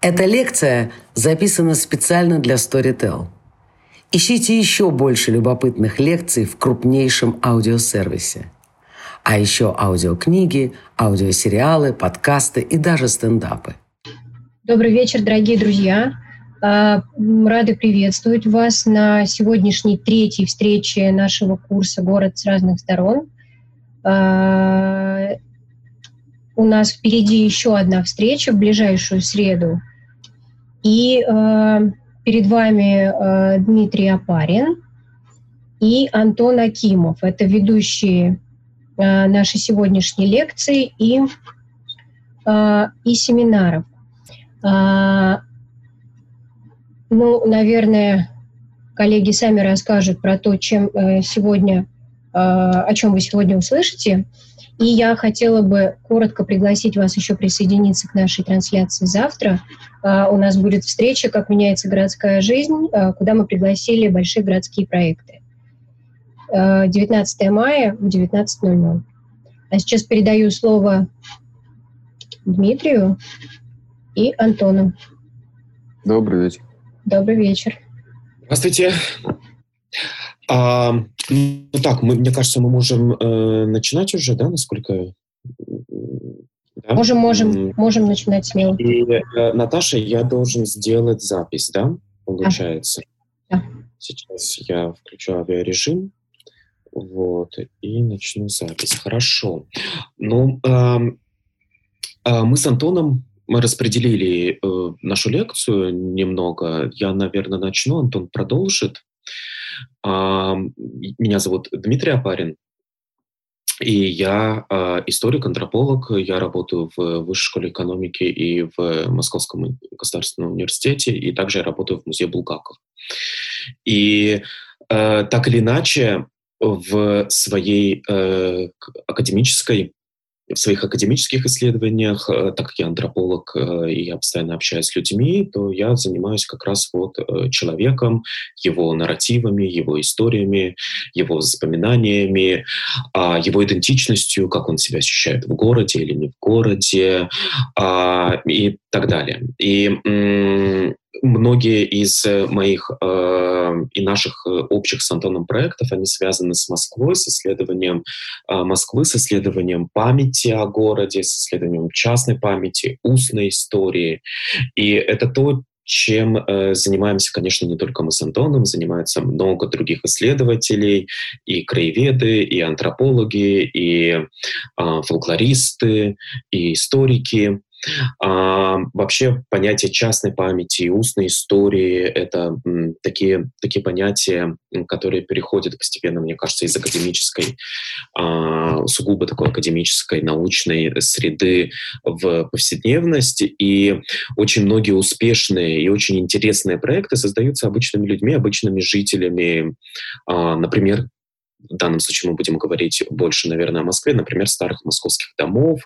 Эта лекция записана специально для Storytel. Ищите еще больше любопытных лекций в крупнейшем аудиосервисе. А еще аудиокниги, аудиосериалы, подкасты и даже стендапы. Добрый вечер, дорогие друзья. А, рады приветствовать вас на сегодняшней третьей встрече нашего курса «Город с разных сторон». А, у нас впереди еще одна встреча в ближайшую среду. И э, перед вами э, Дмитрий Апарин и Антон Акимов. Это ведущие э, нашей сегодняшней лекции и, э, и семинаров. Э, ну, наверное, коллеги сами расскажут про то, чем э, сегодня, э, о чем вы сегодня услышите. И я хотела бы коротко пригласить вас еще присоединиться к нашей трансляции завтра. Uh, у нас будет встреча «Как меняется городская жизнь», uh, куда мы пригласили большие городские проекты. Uh, 19 мая в 19.00. А сейчас передаю слово Дмитрию и Антону. Добрый вечер. Добрый вечер. Здравствуйте. А, ну так, мы, мне кажется, мы можем э, начинать уже, да, насколько... Да? Можем, можем, можем начинать смело. И, э, Наташа, я должен сделать запись, да, получается? Да. Сейчас я включу авиарежим, вот, и начну запись. Хорошо. Ну, э, э, мы с Антоном мы распределили э, нашу лекцию немного. Я, наверное, начну, Антон продолжит. Меня зовут Дмитрий Апарин, и я э, историк, антрополог. Я работаю в Высшей школе экономики и в Московском государственном университете, и также я работаю в музее Булгаков. И э, так или иначе в своей э, академической в своих академических исследованиях, э, так как я антрополог э, и я постоянно общаюсь с людьми, то я занимаюсь как раз вот э, человеком, его нарративами, его историями, его воспоминаниями, а, его идентичностью, как он себя ощущает в городе или не в городе а, и так далее. И многие из э, моих э, и наших э, общих с Антоном проектов, они связаны с Москвой, с исследованием э, Москвы, с исследованием памяти о городе, с исследованием частной памяти, устной истории. И это то, чем э, занимаемся, конечно, не только мы с Антоном, занимаются много других исследователей, и краеведы, и антропологи, и э, фольклористы, и историки. А, вообще понятие частной памяти и устной истории — это м, такие, такие понятия, которые переходят постепенно, мне кажется, из академической, а, сугубо такой академической, научной среды в повседневность. И очень многие успешные и очень интересные проекты создаются обычными людьми, обычными жителями. А, например, в данном случае мы будем говорить больше, наверное, о Москве, например, старых московских домов.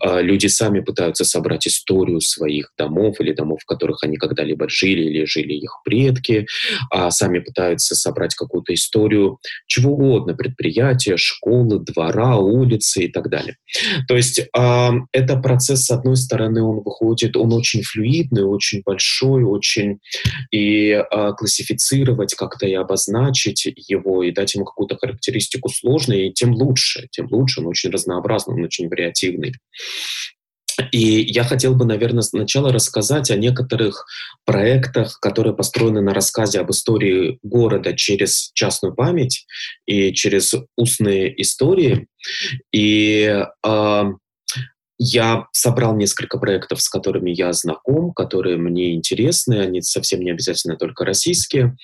А, люди сами пытаются собрать историю своих домов или домов, в которых они когда-либо жили или жили их предки, а сами пытаются собрать какую-то историю чего угодно, предприятия, школы, двора, улицы и так далее. То есть а, это процесс, с одной стороны, он выходит, он очень флюидный, очень большой, очень и классифицировать как-то и обозначить его, и дать ему какую-то характеристику сложной, тем лучше. Тем лучше, он очень разнообразный, он очень вариативный. И я хотел бы, наверное, сначала рассказать о некоторых проектах, которые построены на рассказе об истории города через частную память и через устные истории. И э, я собрал несколько проектов, с которыми я знаком, которые мне интересны. Они совсем не обязательно только российские,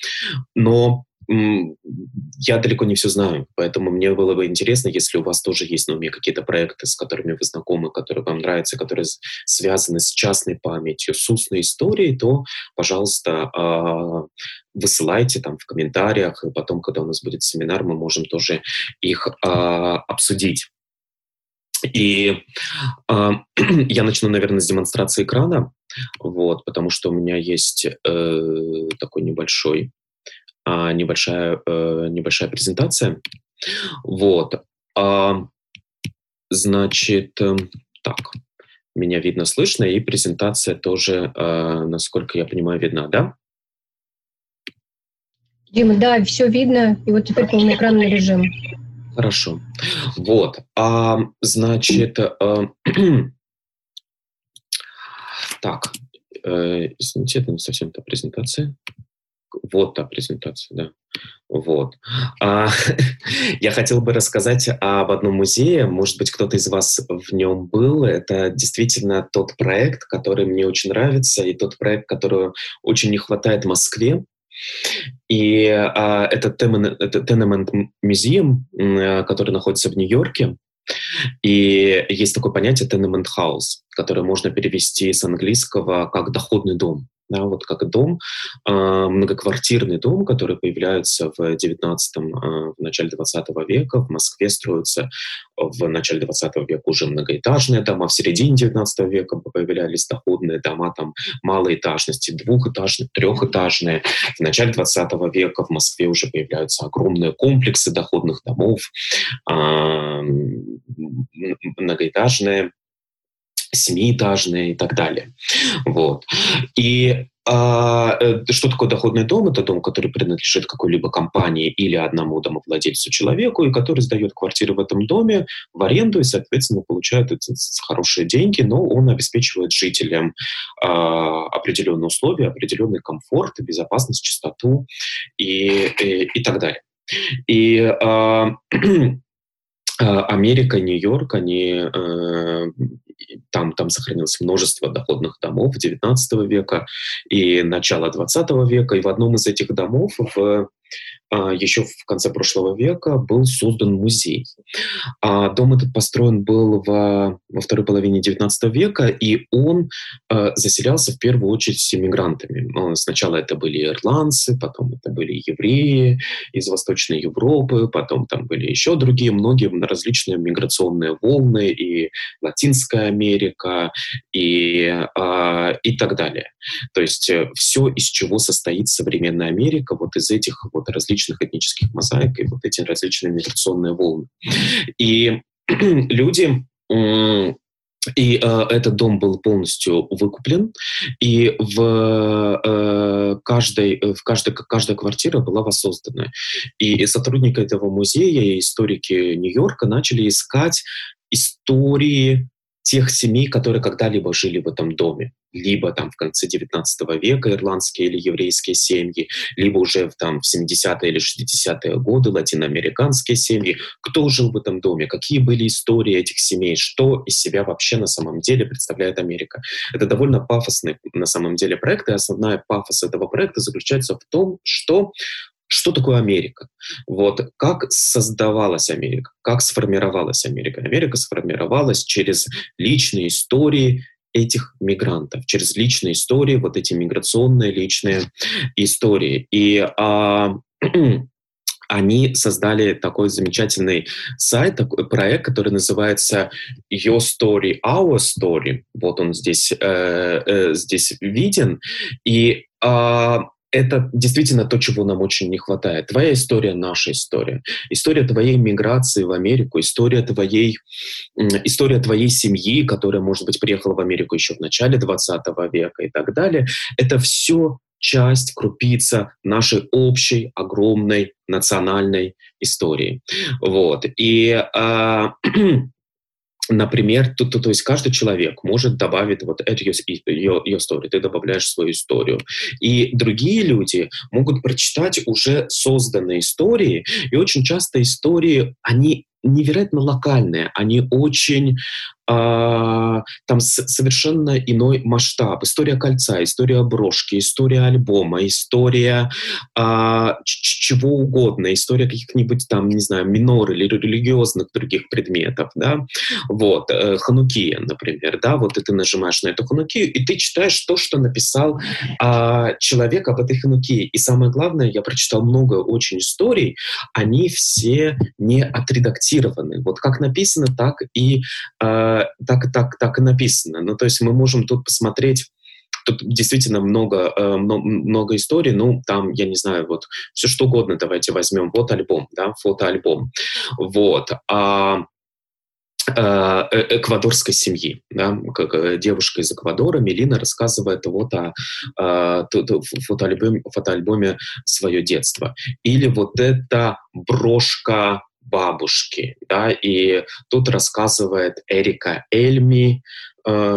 но я далеко не все знаю, поэтому мне было бы интересно, если у вас тоже есть на уме какие-то проекты, с которыми вы знакомы, которые вам нравятся, которые связаны с частной памятью, с устной историей, то, пожалуйста, а, высылайте там в комментариях, и потом, когда у нас будет семинар, мы можем тоже их а, обсудить. И э, я начну, наверное, с демонстрации экрана, вот, потому что у меня есть э, такой небольшой а, небольшая, э, небольшая презентация. Вот. А, значит, э, так, меня видно, слышно, и презентация тоже, э, насколько я понимаю, видна, да? Дима, да, все видно, и вот теперь полноэкранный режим. Хорошо. Вот, а, значит, э, так, э, извините, это не совсем та презентация. Вот та презентация, да. Вот. А, я хотел бы рассказать об одном музее. Может быть, кто-то из вас в нем был. Это действительно тот проект, который мне очень нравится, и тот проект, которого очень не хватает в Москве. И а, это, Tenement, это Tenement Museum, который находится в Нью-Йорке. И есть такое понятие tenement house, которое можно перевести с английского как доходный дом да, вот как дом, э, многоквартирный дом, который появляется в 19 э, в начале 20 века, в Москве строятся в начале 20 века уже многоэтажные дома, в середине 19 века появлялись доходные дома, там малоэтажности, двухэтажные, трехэтажные. В начале 20 века в Москве уже появляются огромные комплексы доходных домов, э, многоэтажные семиэтажные и так далее. Вот. И а, э, что такое доходный дом? Это дом, который принадлежит какой-либо компании или одному домовладельцу человеку, и который сдает квартиры в этом доме в аренду и, соответственно, получает хорошие деньги, но он обеспечивает жителям а, определенные условия, определенный комфорт, безопасность, чистоту и, и, и так далее. И а, Америка, Нью-Йорк, они э, там, там сохранилось множество доходных домов XIX века и начала XX века. И в одном из этих домов в еще в конце прошлого века был создан музей. А дом этот построен был во, во второй половине XIX века, и он э, заселялся в первую очередь с иммигрантами. Сначала это были ирландцы, потом это были евреи из Восточной Европы, потом там были еще другие, многие различные миграционные волны, и Латинская Америка, и, и так далее. То есть э, все, из чего состоит современная Америка, вот из этих вот различных различных этнических мозаик и вот эти различные миграционные волны. И люди и э, этот дом был полностью выкуплен, и в, э, каждой, в каждой, каждая квартира была воссоздана. И сотрудники этого музея и историки Нью-Йорка начали искать истории тех семей, которые когда-либо жили в этом доме. Либо там в конце 19 века ирландские или еврейские семьи, либо уже в, там, в 70-е или 60-е годы латиноамериканские семьи. Кто жил в этом доме? Какие были истории этих семей? Что из себя вообще на самом деле представляет Америка? Это довольно пафосный на самом деле проект, и основная пафос этого проекта заключается в том, что что такое Америка? Вот как создавалась Америка? Как сформировалась Америка? Америка сформировалась через личные истории этих мигрантов, через личные истории, вот эти миграционные личные истории. И а, они создали такой замечательный сайт, такой проект, который называется Your Story, Our Story. Вот он здесь, э, э, здесь виден. И э, это действительно то, чего нам очень не хватает. Твоя история — наша история. История твоей миграции в Америку, история твоей, история твоей семьи, которая, может быть, приехала в Америку еще в начале 20 века и так далее. Это все часть, крупица нашей общей, огромной национальной истории. Вот. И э, Например, то, то, то есть каждый человек может добавить вот эту ее, ее story, ты добавляешь свою историю. И другие люди могут прочитать уже созданные истории, и очень часто истории, они невероятно локальные, они очень там совершенно иной масштаб. История кольца, история брошки, история альбома, история а, чего угодно, история каких-нибудь там, не знаю, минор или религиозных других предметов, да, вот, э, ханукия, например, да, вот и ты нажимаешь на эту ханукию, и ты читаешь то, что написал а, человек об этой ханукии. И самое главное, я прочитал много очень историй, они все не отредактированы. Вот как написано, так и а, так, так, так и написано. Ну, то есть мы можем тут посмотреть Тут действительно много, э, много, много историй, ну, там, я не знаю, вот, все что угодно давайте возьмем. Вот альбом, да, фотоальбом. Вот. А, Э, э, эквадорской семьи. Да? Как девушка из Эквадора, Мелина, рассказывает вот о, о фотоальбоме, фотоальбоме «Свое детство». Или вот эта брошка бабушки. Да? И тут рассказывает Эрика Эльми,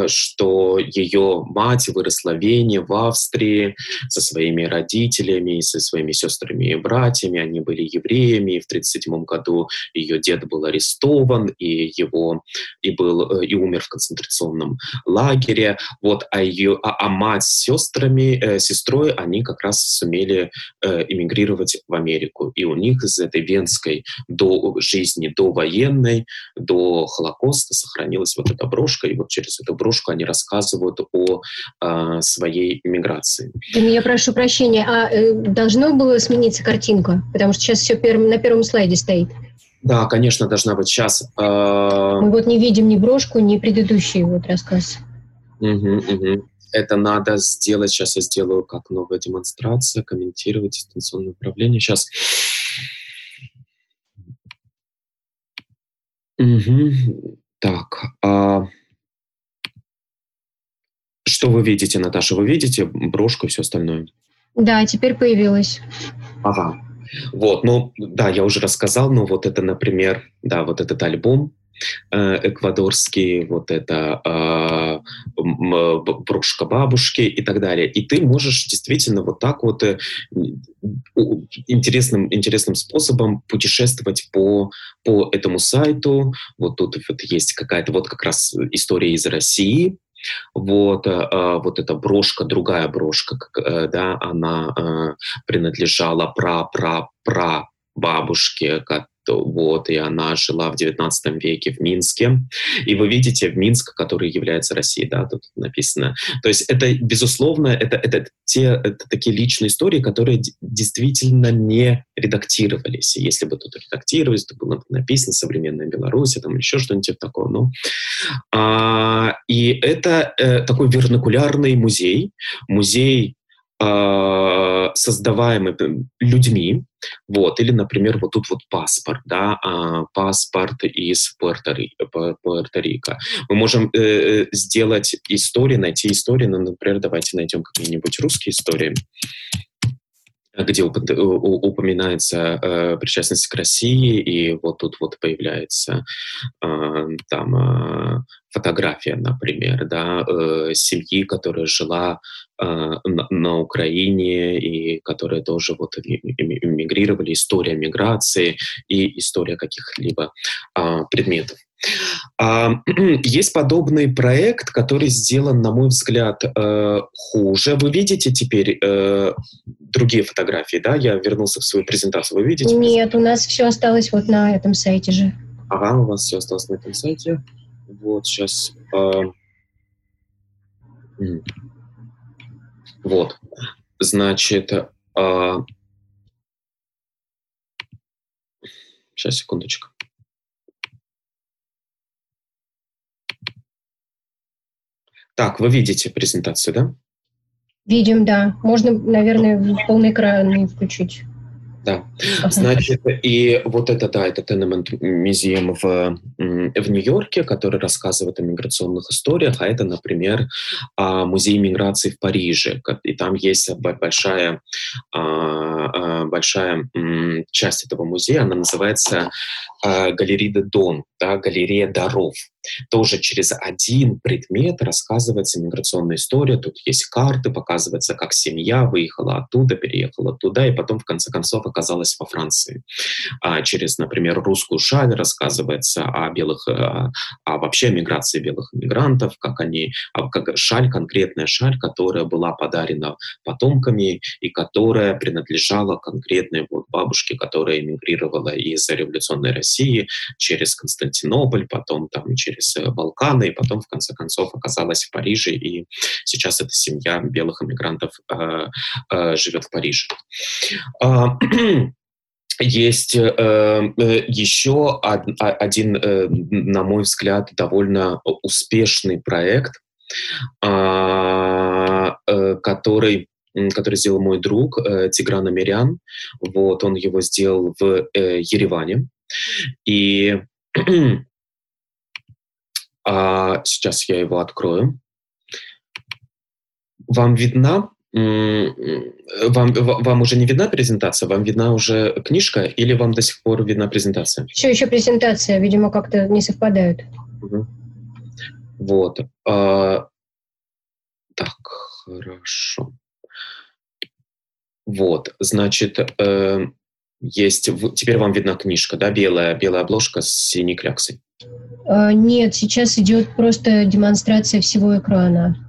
что ее мать выросла в Вене, в Австрии, со своими родителями, со своими сестрами и братьями. Они были евреями. И в 1937 году ее дед был арестован, и его и был э, и умер в концентрационном лагере. Вот, а ее, а, а мать с сестрами, э, сестрой, они как раз сумели э, эмигрировать в Америку. И у них из этой венской до жизни, до военной, до Холокоста сохранилась вот эта брошка. И вот через эту брошку они рассказывают о э, своей иммиграции. Я прошу прощения, а э, должно было смениться картинка? Потому что сейчас все пер- на первом слайде стоит. Да, конечно, должна быть сейчас. Э... Мы вот не видим ни брошку, ни предыдущий вот рассказ. Угу, угу. Это надо сделать. Сейчас я сделаю как новая демонстрация, комментировать дистанционное управление. Сейчас. Угу. Так. А... Что вы видите, Наташа? Вы видите брошку и все остальное? Да, теперь появилась. Ага. Вот, ну, да, я уже рассказал, но вот это, например, да, вот этот альбом э, эквадорский, вот это э, брошка бабушки и так далее. И ты можешь действительно вот так вот э, интересным, интересным способом путешествовать по, по этому сайту. Вот тут вот есть какая-то вот как раз история из России, вот, э, э, вот эта брошка, другая брошка, э, да, она э, принадлежала пра-пра-пра бабушке, вот, и она жила в XIX веке в Минске. И вы видите в Минск, который является Россией, да, тут написано. То есть это, безусловно, это, это, те, это такие личные истории, которые действительно не редактировались. если бы тут редактировались, то было бы написано «Современная Беларусь», там еще что-нибудь такое. Ну, а, и это э, такой вернокулярный музей, музей э, создаваемый людьми, вот, или, например, вот тут вот паспорт, да, э, паспорт из Пуэрто-Рико. Мы можем э, э, сделать истории, найти истории, ну, например, давайте найдем какие-нибудь русские истории где упоминается э, причастность к России, и вот тут вот появляется э, там э, фотография, например, да, э, семьи, которая жила э, на, на Украине и которые тоже вот эмигрировали, история миграции и история каких-либо э, предметов. А, есть подобный проект, который сделан, на мой взгляд, э, хуже. Вы видите теперь э, другие фотографии, да? Я вернулся в свою презентацию. Вы видите? Нет, у нас все осталось вот на этом сайте же. Ага, у вас все осталось на этом сайте. Вот сейчас. Э, вот. Значит, э, сейчас секундочку. Так, вы видите презентацию, да? Видим, да. Можно, наверное, полный экран включить. Да. Значит, и вот это, да, это Tenement Museum в, в Нью-Йорке, который рассказывает о миграционных историях, а это, например, а, музей миграции в Париже. И там есть большая, а, а, большая часть этого музея, она называется Галерея де Дон, да, галерея даров тоже через один предмет рассказывается миграционная история. Тут есть карты, показывается, как семья выехала оттуда, переехала туда, и потом, в конце концов, оказалась во Франции. А через, например, русскую шаль рассказывается о белых, э, о вообще миграции белых иммигрантов, как они, как шаль, конкретная шаль, которая была подарена потомками и которая принадлежала конкретной вот бабушке, которая эмигрировала из революционной России через Константинополь, потом там через э, Балканы, и потом, в конце концов, оказалась в Париже, и сейчас эта семья белых иммигрантов э, э, живет в Париже. А, есть э, э, еще один, э, на мой взгляд, довольно успешный проект, э, который который сделал мой друг э, Тигран Амирян. Вот, он его сделал в э, Ереване. И А, сейчас я его открою. Вам видна вам, вам уже не видна презентация? Вам видна уже книжка или вам до сих пор видна презентация? Все еще презентация, видимо, как-то не совпадают. Угу. Вот. А, так, хорошо. Вот, значит, э, есть... Теперь вам видна книжка, да, белая, белая обложка с синей кляксой? Э, нет, сейчас идет просто демонстрация всего экрана.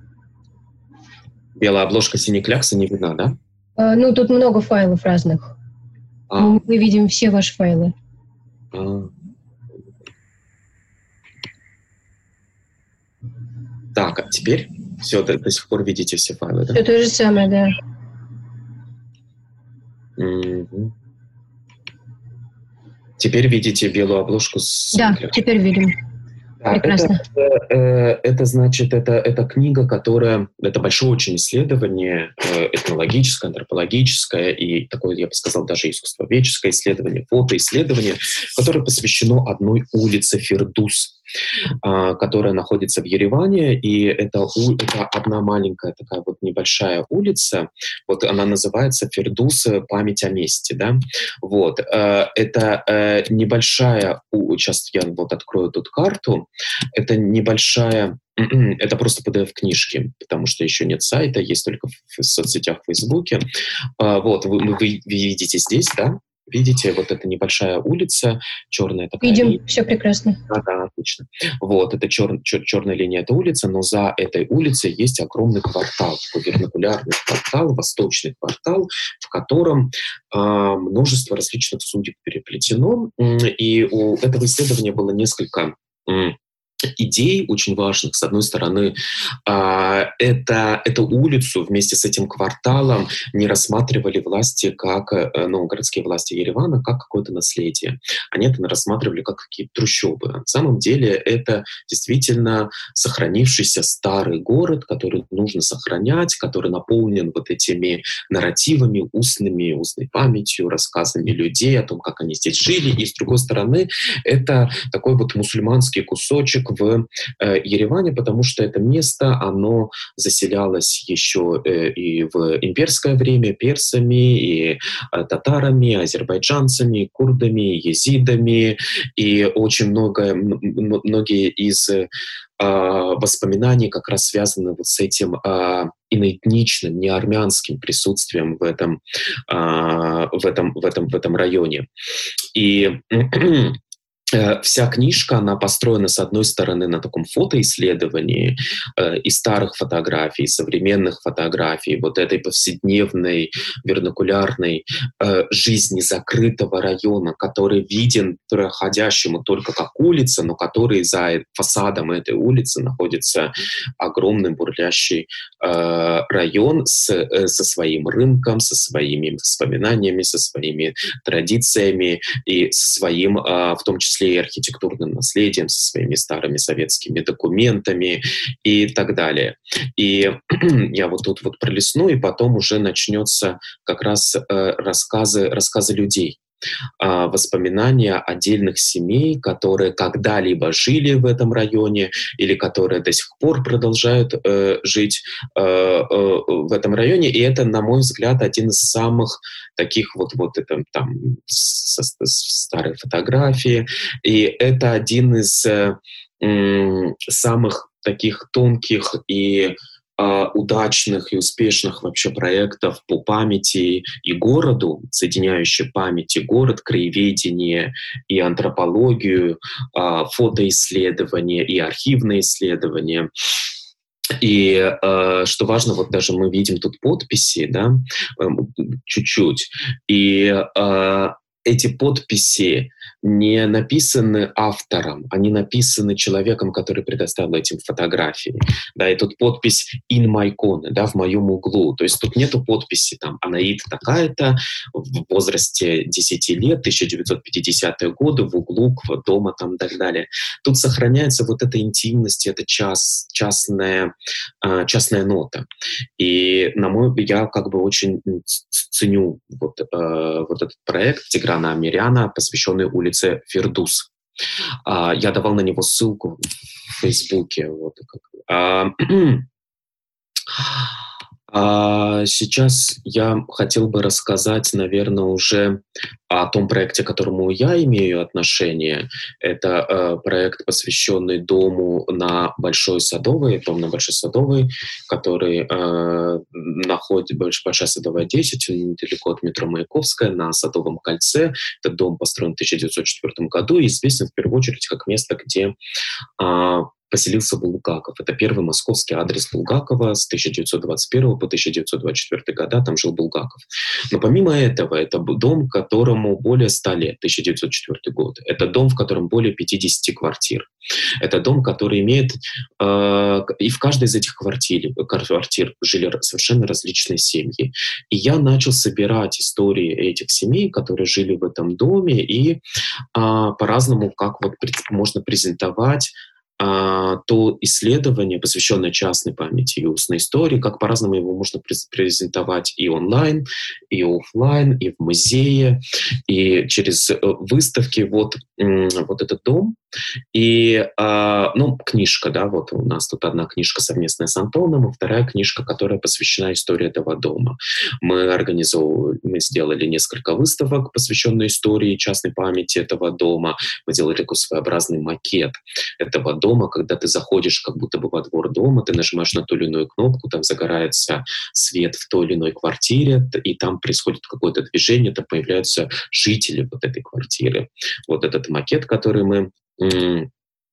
Белая обложка синей кляксы не видна, да? Э, ну, тут много файлов разных. А. Мы, мы видим все ваши файлы. А. Так, а теперь все, до, до сих пор видите все файлы, да? Все то же самое, да. Угу. Теперь видите белую обложку с... Да, теперь видим. Да, Прекрасно. Это, э, это значит, это, это книга, которая, это большое очень исследование, э, этнологическое, антропологическое и такое, я бы сказал, даже искусствоведческое исследование, фотоисследование, которое посвящено одной улице Фердус. А, которая находится в Ереване, и это, это одна маленькая такая вот небольшая улица, вот она называется Фердус. «Память о месте», да, вот, э, это э, небольшая, сейчас я вот открою тут карту, это небольшая это просто PDF книжки, потому что еще нет сайта, есть только в соцсетях в Фейсбуке. А, вот, вы, вы, вы видите здесь, да, Видите, вот эта небольшая улица, черная такая Видим, линия. все прекрасно. Да, да, отлично. Вот, это чер, чер, черная линия, это улица, но за этой улицей есть огромный квартал, такой вернакулярный квартал, восточный квартал, в котором э, множество различных судеб переплетено. И у этого исследования было несколько идей очень важных. С одной стороны, а, это, эту улицу вместе с этим кварталом не рассматривали власти как, э, ну, городские власти Еревана, как какое-то наследие. Они это рассматривали как какие-то трущобы. На самом деле это действительно сохранившийся старый город, который нужно сохранять, который наполнен вот этими нарративами, устными, устной памятью, рассказами людей о том, как они здесь жили. И с другой стороны, это такой вот мусульманский кусочек в э, Ереване, потому что это место, оно заселялось еще э, и в имперское время персами, и э, татарами, азербайджанцами, курдами, езидами, и очень много, многие из воспоминаний как раз связаны вот с этим а, иноэтничным, неармянским присутствием в этом, а, в этом, в этом, в этом районе. И вся книжка, она построена, с одной стороны, на таком фотоисследовании э, и старых фотографий, современных фотографий, вот этой повседневной, вернокулярной э, жизни закрытого района, который виден проходящему только как улица, но который за фасадом этой улицы находится огромный бурлящий э, район с, э, со своим рынком, со своими воспоминаниями, со своими традициями и со своим, э, в том числе, числе и архитектурным наследием, со своими старыми советскими документами и так далее. И я вот тут вот пролесну, и потом уже начнется как раз э, рассказы, рассказы людей воспоминания отдельных семей, которые когда-либо жили в этом районе или которые до сих пор продолжают э, жить э, э, в этом районе. И это, на мой взгляд, один из самых таких вот, вот это там со, со, старые фотографии. И это один из э, самых таких тонких и а, удачных и успешных вообще проектов по памяти и городу, соединяющих память и город, краеведение и антропологию, а, фотоисследования и архивные исследования. И э, что важно, вот даже мы видим тут подписи, да, э, чуть-чуть. И э, эти подписи не написаны автором, они написаны человеком, который предоставил этим фотографии. Да, и тут подпись «in my corner», да, в моем углу. То есть тут нету подписи там «Анаид такая-то» в возрасте 10 лет, 1950-е годы, в углу дома там и так далее. Тут сохраняется вот эта интимность, это час, частная, а, частная нота. И, на мой я как бы очень ценю вот, э, вот этот проект Тиграна Амиряна, посвященный улице Фердус. А, я давал на него ссылку в Фейсбуке. Вот, а, а сейчас я хотел бы рассказать, наверное, уже о том проекте, к которому я имею отношение. Это э, проект, посвященный дому на Большой Садовой, дом на Большой Садовой, который э, находится, Большая Садовая 10, недалеко от метро Маяковская, на Садовом кольце. Этот дом построен в 1904 году и известен в первую очередь как место, где э, поселился Булгаков. Это первый московский адрес Булгакова с 1921 по 1924 года, там жил Булгаков. Но помимо этого, это дом, которому более 100 лет, 1904 год. Это дом, в котором более 50 квартир. Это дом, который имеет... Э, и в каждой из этих квартир, квартир жили совершенно различные семьи. И я начал собирать истории этих семей, которые жили в этом доме, и э, по-разному, как вот можно презентовать то исследование, посвященное частной памяти и устной истории, как по-разному его можно презентовать и онлайн, и офлайн, и в музее, и через э, выставки. Вот, вот этот дом. И, а, ну, книжка, да, вот у нас тут одна книжка совместная с Антоном, и вторая книжка, которая посвящена истории этого дома. Мы организовывали, мы сделали несколько выставок, посвященных истории частной памяти этого дома. Мы делали такой своеобразный макет этого дома, дома, когда ты заходишь как будто бы во двор дома, ты нажимаешь на ту или иную кнопку, там загорается свет в той или иной квартире, и там происходит какое-то движение, там появляются жители вот этой квартиры. Вот этот макет, который мы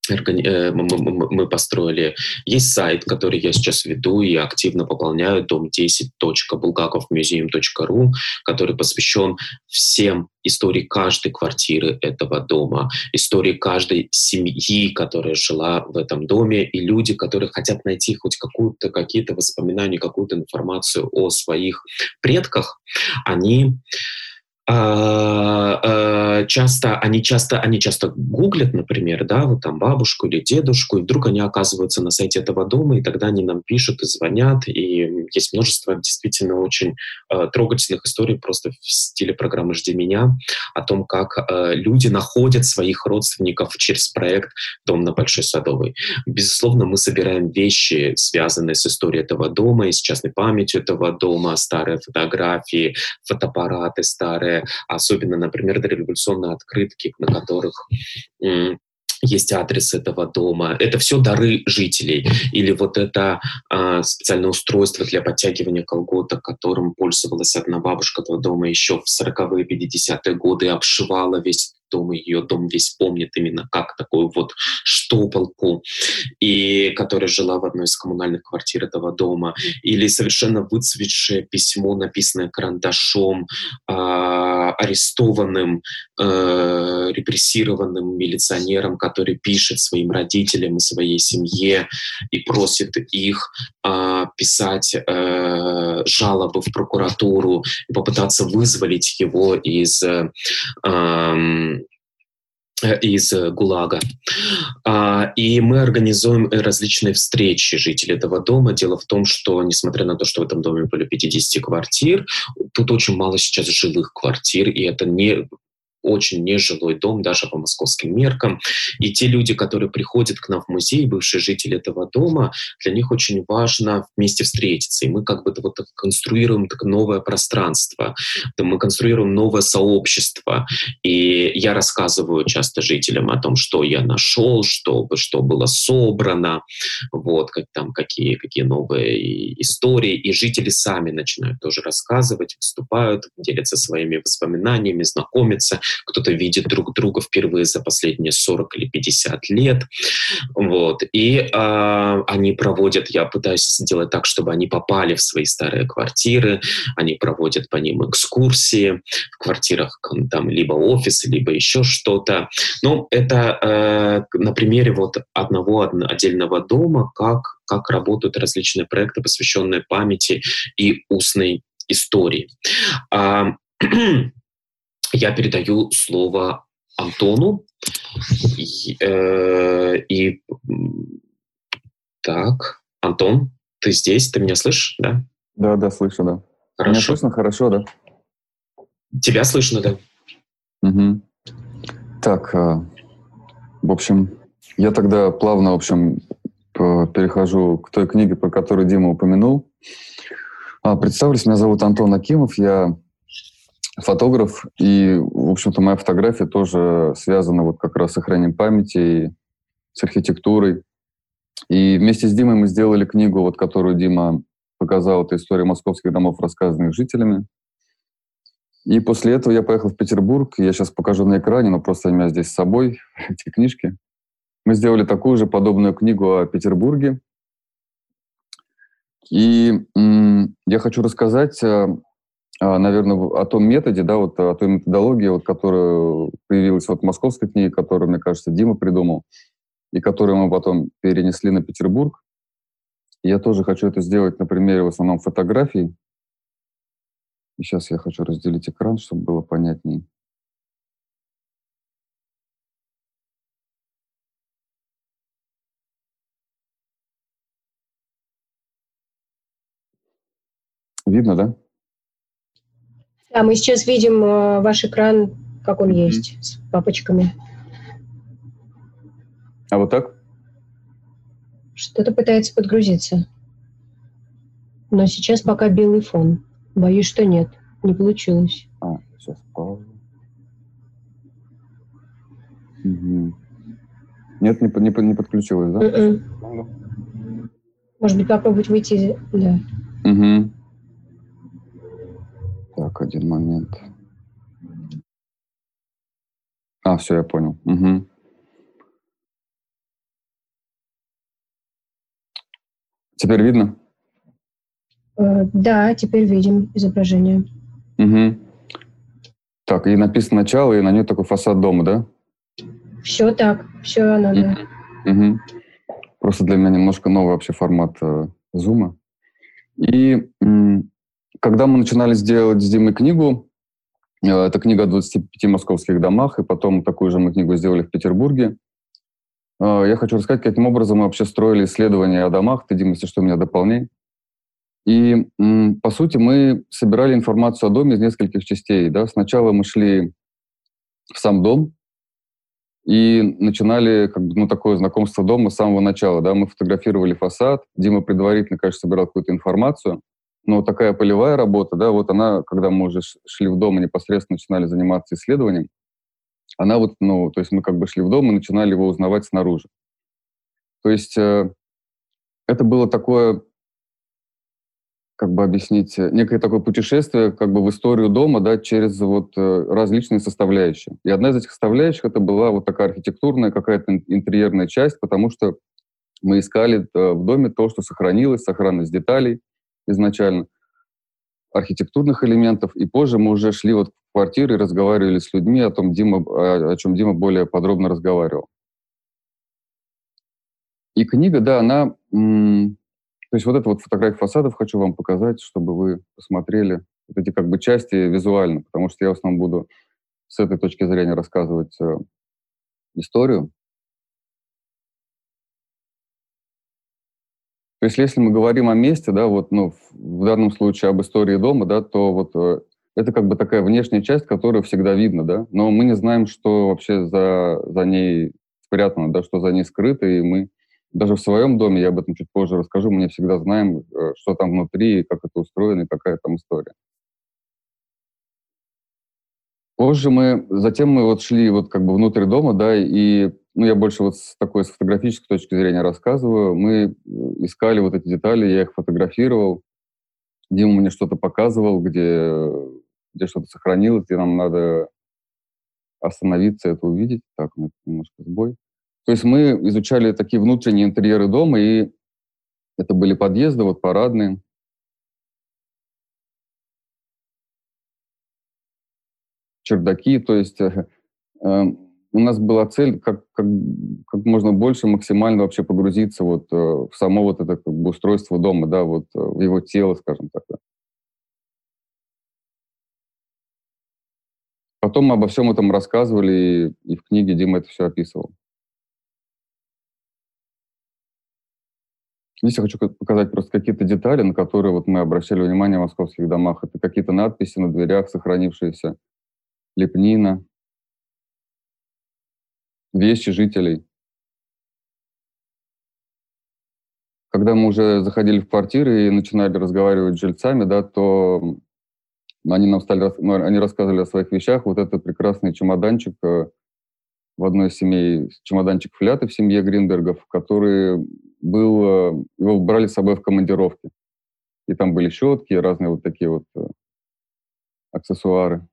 мы построили. Есть сайт, который я сейчас веду и активно пополняю, дом10.bulgakovmuseum.ru, который посвящен всем истории каждой квартиры этого дома, истории каждой семьи, которая жила в этом доме, и люди, которые хотят найти хоть какую-то, какие-то воспоминания, какую-то информацию о своих предках, они часто они часто они часто гуглят, например, да, вот там бабушку или дедушку, и вдруг они оказываются на сайте этого дома, и тогда они нам пишут и звонят, и есть множество действительно очень э, трогательных историй просто в стиле программы «Жди меня» о том, как э, люди находят своих родственников через проект «Дом на Большой Садовой». Безусловно, мы собираем вещи, связанные с историей этого дома и с частной памятью этого дома, старые фотографии, фотоаппараты старые, особенно, например, дореволюционные открытки, на которых есть адрес этого дома. Это все дары жителей. Или вот это э, специальное устройство для подтягивания колготок, которым пользовалась одна бабушка этого дома еще в 40-е, 50-е годы, обшивала весь дом, ее дом весь помнит именно как такую вот штопалку, и которая жила в одной из коммунальных квартир этого дома, или совершенно выцветшее письмо, написанное карандашом, э, арестованным, э, репрессированным милиционером, который пишет своим родителям и своей семье и просит их э, писать э, жалобы в прокуратуру и попытаться вызволить его из э, Э, из ГУЛАГа. А, и мы организуем различные встречи жителей этого дома. Дело в том, что, несмотря на то, что в этом доме были 50 квартир, тут очень мало сейчас жилых квартир, и это не очень нежилой дом даже по московским меркам. И те люди, которые приходят к нам в музей, бывшие жители этого дома, для них очень важно вместе встретиться. И мы как бы вот конструируем так новое пространство, мы конструируем новое сообщество. И я рассказываю часто жителям о том, что я нашел, что, что было собрано, вот, как там, какие, какие новые истории. И жители сами начинают тоже рассказывать, выступают, делятся своими воспоминаниями, знакомятся кто-то видит друг друга впервые за последние 40 или 50 лет. Вот. И э, они проводят, я пытаюсь сделать так, чтобы они попали в свои старые квартиры, они проводят по ним экскурсии в квартирах, там либо офисы, либо еще что-то. Ну, это э, на примере вот одного отдельного дома, как, как работают различные проекты, посвященные памяти и устной истории. А, я передаю слово Антону. И, э, и так, Антон, ты здесь, ты меня слышишь, да? Да, да, слышу, да. Хорошо. Меня слышно хорошо, да? Тебя слышно, да? Угу. Так, э, в общем, Я тогда плавно, в общем, перехожу к той книге, про которую Дима упомянул. А, представлюсь, меня зовут Антон Акимов, я фотограф, и, в общем-то, моя фотография тоже связана вот как раз с сохранением памяти и с архитектурой. И вместе с Димой мы сделали книгу, вот которую Дима показал, это история московских домов, рассказанных жителями. И после этого я поехал в Петербург. Я сейчас покажу на экране, но просто у меня здесь с собой эти книжки. Мы сделали такую же подобную книгу о Петербурге. И я хочу рассказать, э, наверное, о том методе, да, вот о той методологии, вот, которая появилась вот в московской книге, которую, мне кажется, Дима придумал, и которую мы потом перенесли на Петербург. Я тоже хочу это сделать на примере в основном фотографий. И сейчас я хочу разделить экран, чтобы было понятнее. Видно, да? Да, мы сейчас видим э, ваш экран, как он mm-hmm. есть, с папочками. А вот так? Что-то пытается подгрузиться. Но сейчас пока белый фон. Боюсь, что нет. Не получилось. А, сейчас пауза. Угу. Нет, не, не, не подключилось, да? Mm-mm. Может быть, попробовать выйти, да. Угу. Так, один момент. А, все, я понял. Угу. Теперь видно? Э, да, теперь видим изображение. Угу. Так, и написано начало, и на ней такой фасад дома, да? Все так, все оно, да. Угу. Просто для меня немножко новый вообще формат э, зума. И м- когда мы начинали сделать с Димой книгу, э, это книга о 25 московских домах, и потом такую же мы книгу сделали в Петербурге, э, я хочу рассказать, каким образом мы вообще строили исследования о домах. Ты, Дима, если что, меня дополняй. И, по сути, мы собирали информацию о доме из нескольких частей. Да? Сначала мы шли в сам дом и начинали как бы, ну, такое знакомство дома с самого начала. Да? Мы фотографировали фасад. Дима предварительно, конечно, собирал какую-то информацию. Но такая полевая работа, да, вот она, когда мы уже шли в дом и непосредственно начинали заниматься исследованием, она вот, ну, то есть мы как бы шли в дом и начинали его узнавать снаружи. То есть э, это было такое как бы объяснить, э, некое такое путешествие как бы в историю дома, да, через вот э, различные составляющие. И одна из этих составляющих это была вот такая архитектурная какая-то интерьерная часть, потому что мы искали э, в доме то, что сохранилось, сохранность деталей изначально, архитектурных элементов, и позже мы уже шли вот в квартиры и разговаривали с людьми о том, Дима, о чем Дима более подробно разговаривал. И книга, да, она то есть вот эту вот фотографию фасадов хочу вам показать, чтобы вы посмотрели вот эти как бы части визуально, потому что я в основном буду с этой точки зрения рассказывать э, историю. Есть если мы говорим о месте, да, вот, ну, в данном случае об истории дома, да, то вот э, это как бы такая внешняя часть, которую всегда видно, да, но мы не знаем, что вообще за, за ней спрятано, да, что за ней скрыто, и мы даже в своем доме, я об этом чуть позже расскажу, мы не всегда знаем, э, что там внутри, как это устроено и какая там история. Позже мы, затем мы вот шли вот как бы внутрь дома, да, и, ну, я больше вот с такой, с фотографической точки зрения рассказываю. Мы э, искали вот эти детали, я их фотографировал. Дима мне что-то показывал, где, где что-то сохранилось, где нам надо остановиться, это увидеть. Так, у меня немножко сбой. То есть мы изучали такие внутренние интерьеры дома, и это были подъезды, вот парадные. чердаки, то есть э, э, у нас была цель как, как, как можно больше максимально вообще погрузиться вот э, в само вот это как бы устройство дома, да, вот э, в его тело, скажем так. Потом мы обо всем этом рассказывали, и, и в книге Дима это все описывал. Здесь я хочу показать просто какие-то детали, на которые вот мы обращали внимание в московских домах. Это какие-то надписи на дверях, сохранившиеся, лепнина, вещи жителей. Когда мы уже заходили в квартиры и начинали разговаривать с жильцами, да, то они нам стали, ну, они рассказывали о своих вещах. Вот этот прекрасный чемоданчик э, в одной из семей, чемоданчик фляты в семье Гринбергов, который был, э, его брали с собой в командировки. И там были щетки, разные вот такие вот э, аксессуары.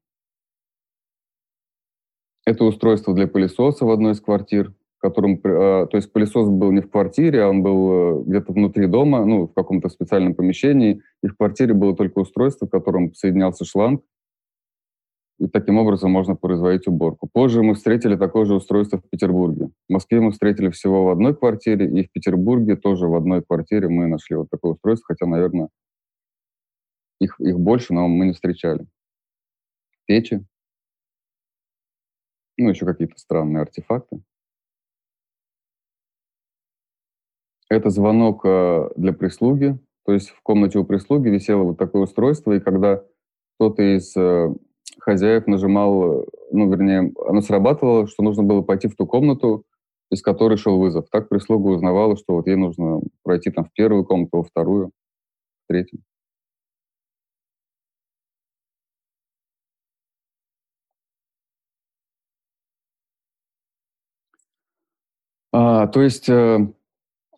Это устройство для пылесоса в одной из квартир котором, а, то есть пылесос был не в квартире, а он был э, где-то внутри дома, ну, в каком-то специальном помещении, и в квартире было только устройство, в котором соединялся шланг, и таким образом можно производить уборку. Позже мы встретили такое же устройство в Петербурге. В Москве мы встретили всего в одной квартире, и в Петербурге тоже в одной квартире мы нашли вот такое устройство, хотя, наверное, их, их больше, но мы не встречали. Печи, ну, еще какие-то странные артефакты. Это звонок э, для прислуги. То есть в комнате у прислуги висело вот такое устройство, и когда кто-то из э, хозяев нажимал, ну, вернее, оно срабатывало, что нужно было пойти в ту комнату, из которой шел вызов. Так прислуга узнавала, что вот ей нужно пройти там в первую комнату, во вторую, в третью. А, то есть э,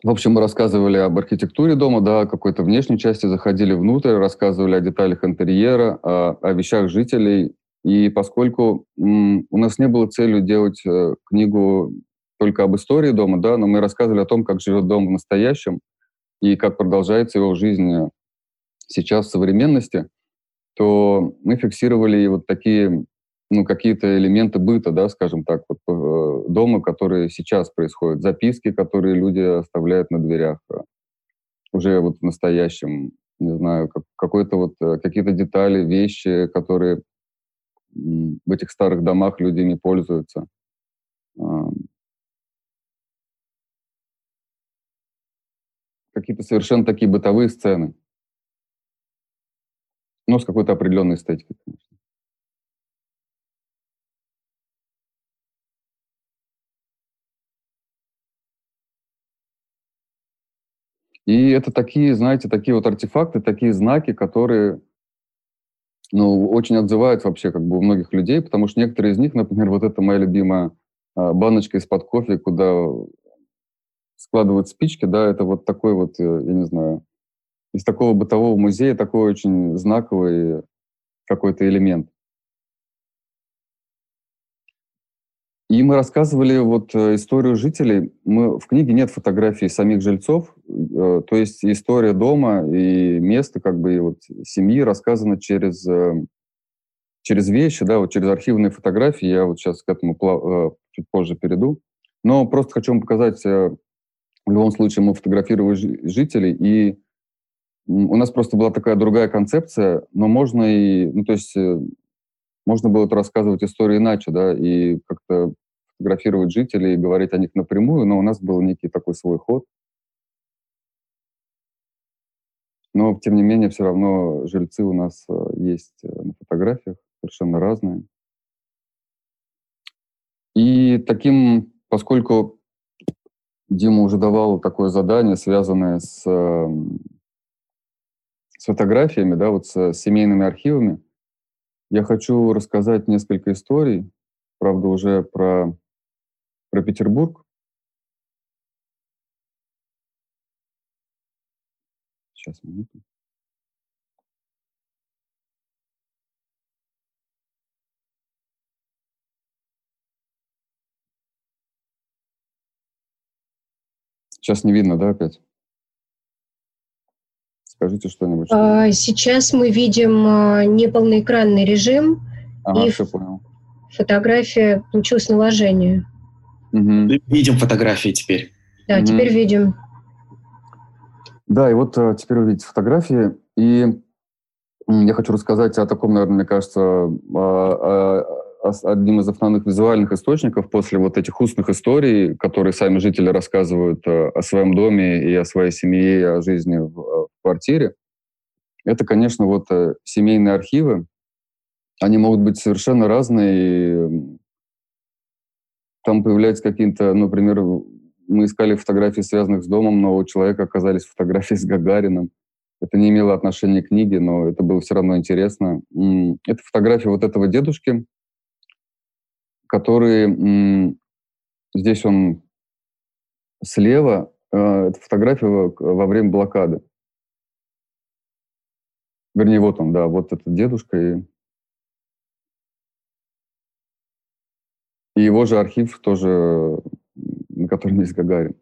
в общем, мы рассказывали об архитектуре дома, да, какой-то внешней части, заходили внутрь, рассказывали о деталях интерьера, о, о вещах жителей. И поскольку м, у нас не было целью делать э, книгу только об истории дома, да, но мы рассказывали о том, как живет дом в настоящем и как продолжается его жизнь сейчас в современности, то мы фиксировали вот такие ну, какие-то элементы быта, да, скажем так, вот, э, дома, которые сейчас происходят, записки, которые люди оставляют на дверях, э, уже вот в настоящем, не знаю, как, какой-то вот, э, какие-то детали, вещи, которые в этих старых домах люди не пользуются. Какие-то совершенно такие бытовые сцены. Но с какой-то определенной эстетикой, конечно. И это такие, знаете, такие вот артефакты, такие знаки, которые ну, очень отзывают вообще как бы у многих людей, потому что некоторые из них, например, вот это моя любимая а, баночка из-под кофе, куда складывают спички, да, это вот такой вот, э, я не знаю, из такого бытового музея такой очень знаковый какой-то элемент. И мы рассказывали вот э, историю жителей. Мы, в книге нет фотографий самих жильцов, э, то есть история дома и места, как бы и вот семьи рассказана через, э, через вещи, да, вот через архивные фотографии. Я вот сейчас к этому чуть позже перейду. Но просто хочу вам показать, в любом случае мы фотографировали жителей, и у нас просто была такая другая концепция, но можно и, ну, то есть можно было рассказывать историю иначе, да, и как-то фотографировать жителей и говорить о них напрямую, но у нас был некий такой свой ход. Но, тем не менее, все равно жильцы у нас э, есть э, на фотографиях, совершенно разные. И таким, поскольку Дима уже давал такое задание, связанное с, эм, с фотографиями, да, вот с семейными архивами, я хочу рассказать несколько историй, правда, уже про про Петербург. Сейчас, минуту. Сейчас не видно, да, опять? Скажите что-нибудь. Что Сейчас мы видим а, неполноэкранный режим. Ага, и все понял. Фотография получилась наложение. Угу. Видим фотографии теперь. Да, угу. теперь видим. Да, и вот а, теперь вы видите фотографии. И я хочу рассказать о таком, наверное, мне кажется, о, одним из основных визуальных источников после вот этих устных историй, которые сами жители рассказывают о, о своем доме и о своей семье, и о жизни в, в квартире. Это, конечно, вот семейные архивы. Они могут быть совершенно разные, там появляются какие-то, например, мы искали фотографии, связанных с домом, но у человека оказались фотографии с Гагарином. Это не имело отношения к книге, но это было все равно интересно. Это фотография вот этого дедушки, который... Здесь он слева. Э, это фотография во время блокады. Вернее, вот он, да, вот этот дедушка. И, и его же архив тоже, на котором есть Гагарин.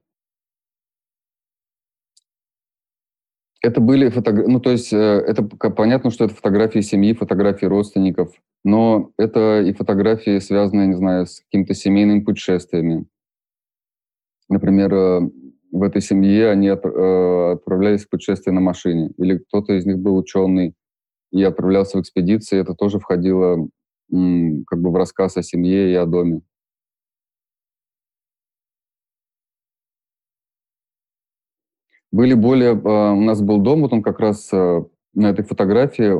Это были фотографии, ну, то есть э, это понятно, что это фотографии семьи, фотографии родственников, но это и фотографии, связанные, не знаю, с какими-то семейными путешествиями. Например, э, в этой семье они э, отправлялись в путешествие на машине, или кто-то из них был ученый и отправлялся в экспедиции, это тоже входило как бы в рассказ о семье и о доме. Были более... У нас был дом, вот он как раз на этой фотографии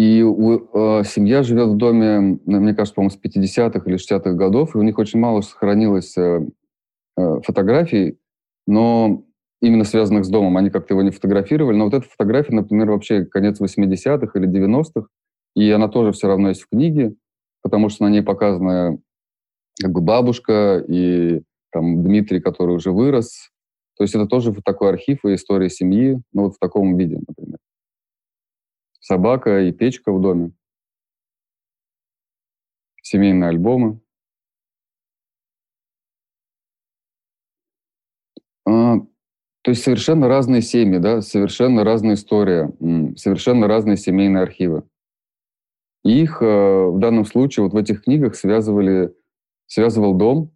и у, э, семья живет в доме, мне кажется, по-моему, с 50-х или 60-х годов, и у них очень мало сохранилось э, э, фотографий, но именно связанных с домом. Они как-то его не фотографировали. Но вот эта фотография, например, вообще конец 80-х или 90-х, и она тоже все равно есть в книге, потому что на ней показана как бы бабушка и там Дмитрий, который уже вырос. То есть это тоже такой архив и история семьи, ну вот в таком виде, например собака и печка в доме, семейные альбомы. А, то есть совершенно разные семьи, да, совершенно разная история, совершенно разные семейные архивы. И их э, в данном случае вот в этих книгах связывали, связывал дом,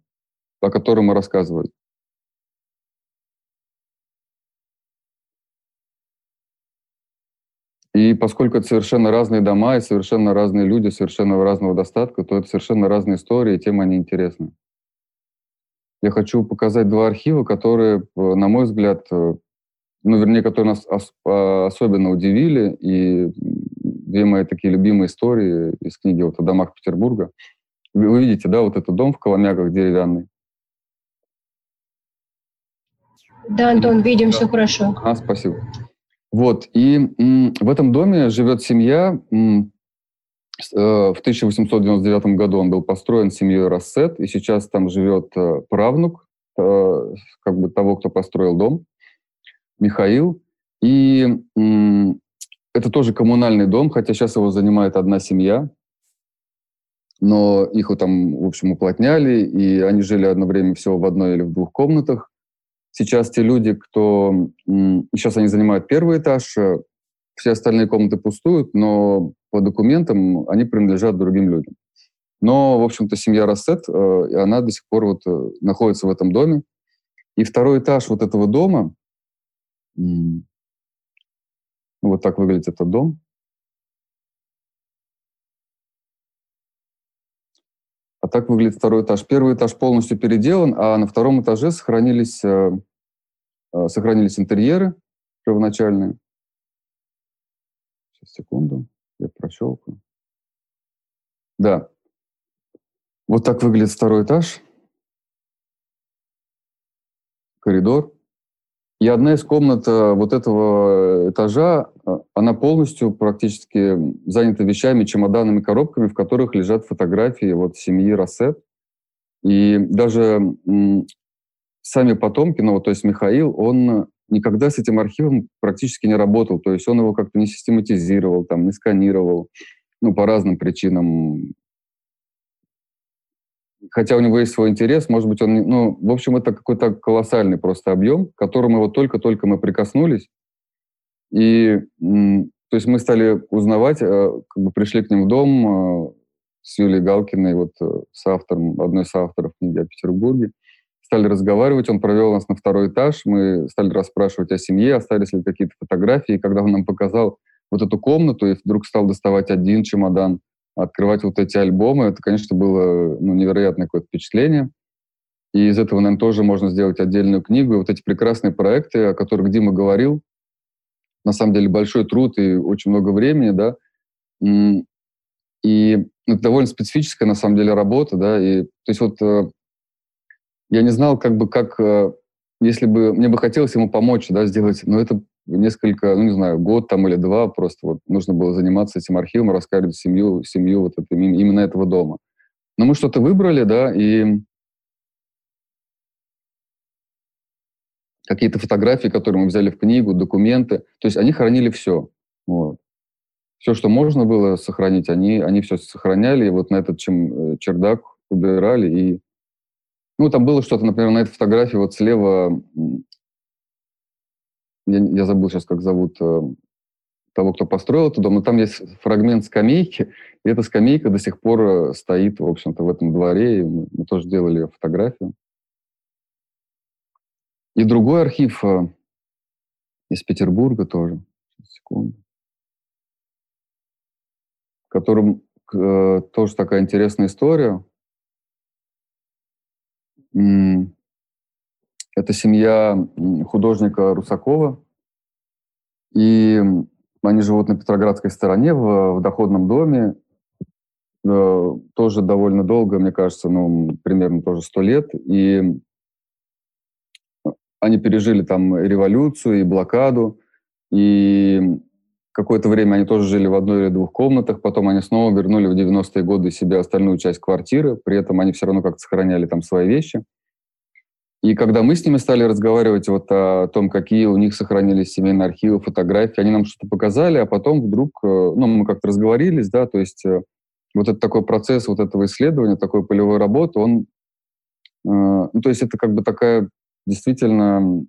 о котором мы рассказывали. И поскольку это совершенно разные дома и совершенно разные люди, совершенно разного достатка, то это совершенно разные истории, и тем они интересны. Я хочу показать два архива, которые, э, на мой взгляд, э, ну, вернее, которые нас а, особенно удивили, и две мои такие любимые истории из книги вот о домах Петербурга. Вы видите, да, вот этот дом в Коломягах деревянный? Да, Антон, видим, да. все хорошо. А, спасибо. Вот, и в этом доме живет семья. Э, в 1899 году он был построен семьей Рассет, и сейчас там живет э, правнук э, как бы того, кто построил дом, Михаил. И это тоже коммунальный дом, хотя сейчас его занимает одна семья, но их там, в общем, уплотняли, и они жили одно время всего в одной или в двух комнатах. Сейчас те люди, кто... Сейчас они занимают первый этаж, э, все остальные комнаты пустуют, но по документам они принадлежат другим людям. Но, в общем-то, семья Рассет, э, она до сих пор вот э, находится в этом доме. И второй этаж вот этого дома, вот так выглядит этот дом. А так выглядит второй этаж. Первый этаж полностью переделан, а на втором этаже сохранились, э, э, сохранились интерьеры первоначальные. Сейчас, секунду, я прощелкаю. Да. Вот так выглядит второй этаж. Коридор. И одна из комнат э, вот этого этажа, она полностью практически занята вещами, чемоданами, коробками, в которых лежат фотографии вот семьи Рассет. И даже сами потомки, ну, то есть Михаил, он никогда с этим архивом практически не работал. То есть он его как-то не систематизировал, там, не сканировал, ну, по разным причинам хотя у него есть свой интерес, может быть, он, ну, в общем, это какой-то колоссальный просто объем, к которому вот только-только мы прикоснулись. И, то есть мы стали узнавать, э, как бы пришли к ним в дом э, с Юлией Галкиной, вот э, с автором, одной из авторов книги о Петербурге. Стали разговаривать, он провел нас на второй этаж, мы стали расспрашивать о семье, остались ли какие-то фотографии. И когда он нам показал вот эту комнату, и вдруг стал доставать один чемодан, открывать вот эти альбомы, это, конечно, было ну, невероятное какое-то впечатление. И из этого, наверное, тоже можно сделать отдельную книгу. И вот эти прекрасные проекты, о которых Дима говорил, на самом деле большой труд и очень много времени, да, и это довольно специфическая, на самом деле, работа, да, и то есть вот э, я не знал, как бы, как, э, если бы, мне бы хотелось ему помочь, да, сделать, но это несколько, ну, не знаю, год там или два просто вот нужно было заниматься этим архивом, рассказывать семью, семью вот это, именно этого дома. Но мы что-то выбрали, да, и какие-то фотографии, которые мы взяли в книгу, документы, то есть они хранили все. Вот. Все, что можно было сохранить, они, они все сохраняли, и вот на этот чем, э, чердак убирали, и ну, там было что-то, например, на этой фотографии вот слева я, я забыл сейчас, как зовут э, того, кто построил этот дом, но там есть фрагмент скамейки, и эта скамейка до сих пор э, стоит, в общем-то, в этом дворе, и мы, мы тоже делали фотографию. И другой архив э, из Петербурга тоже, секунду, в котором э, тоже такая интересная история. Это семья художника Русакова. И они живут на Петроградской стороне, в, в доходном доме. Э, тоже довольно долго, мне кажется, ну, примерно тоже сто лет. И они пережили там революцию и блокаду. И какое-то время они тоже жили в одной или двух комнатах. Потом они снова вернули в 90-е годы себе остальную часть квартиры. При этом они все равно как-то сохраняли там свои вещи. И когда мы с ними стали разговаривать вот о том, какие у них сохранились семейные архивы, фотографии, они нам что-то показали, а потом вдруг, э, ну, мы как-то разговорились, да, то есть э, вот этот такой процесс вот этого исследования, такой полевой работы, он, э, ну, то есть это как бы такая действительно,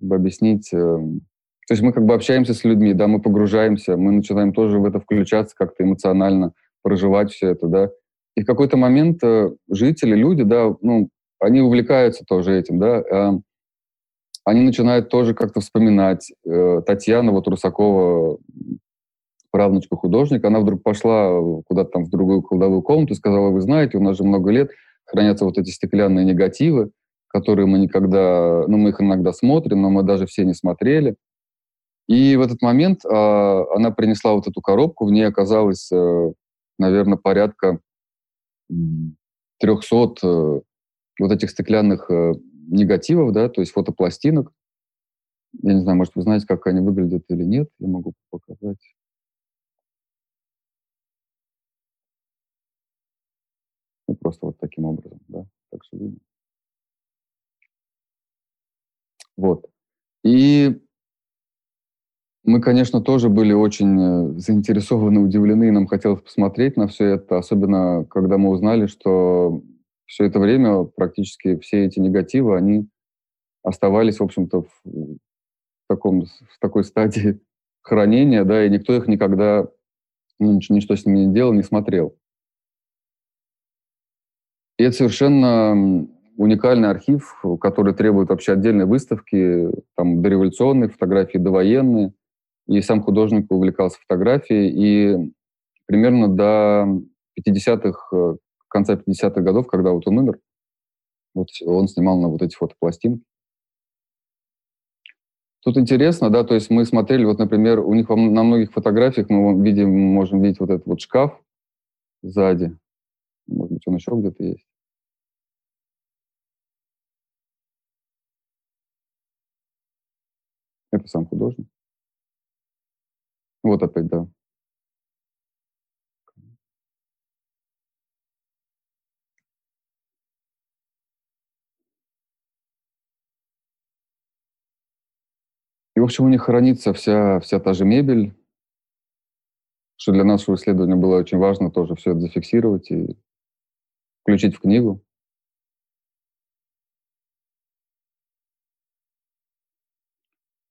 бы объяснить, э, то есть мы как бы общаемся с людьми, да, мы погружаемся, мы начинаем тоже в это включаться как-то эмоционально, проживать все это, да. И в какой-то момент э, жители, люди, да, ну, они увлекаются тоже этим, да, а, они начинают тоже как-то вспоминать. Э, Татьяна вот Русакова, правнучка художника, она вдруг пошла куда-то там в другую кладовую комнату и сказала, вы знаете, у нас же много лет хранятся вот эти стеклянные негативы, которые мы никогда, ну, мы их иногда смотрим, но мы даже все не смотрели. И в этот момент э, она принесла вот эту коробку, в ней оказалось, э, наверное, порядка 300 вот этих стеклянных э, негативов, да, то есть фотопластинок. Я не знаю, может, вы знаете, как они выглядят или нет. Я могу показать. Ну, просто вот таким образом, да, так что видно. Вот. И мы, конечно, тоже были очень э, заинтересованы, удивлены, и нам хотелось посмотреть на все это, особенно когда мы узнали, что все это время практически все эти негативы, они оставались, в общем-то, в, таком, в такой стадии хранения, да, и никто их никогда, ну, ничто с ними не делал, не смотрел. И это совершенно уникальный архив, который требует вообще отдельной выставки, там дореволюционные фотографии, довоенные. И сам художник увлекался фотографией, и примерно до 50-х конца 50-х годов, когда вот он умер, вот он снимал на вот эти фотопластинки. Тут интересно, да, то есть мы смотрели, вот, например, у них на многих фотографиях мы видим, можем видеть вот этот вот шкаф сзади. Может быть, он еще где-то есть. Сам художник. Вот опять, да. И, в общем, у них хранится вся, вся та же мебель, что для нашего исследования было очень важно тоже все это зафиксировать и включить в книгу.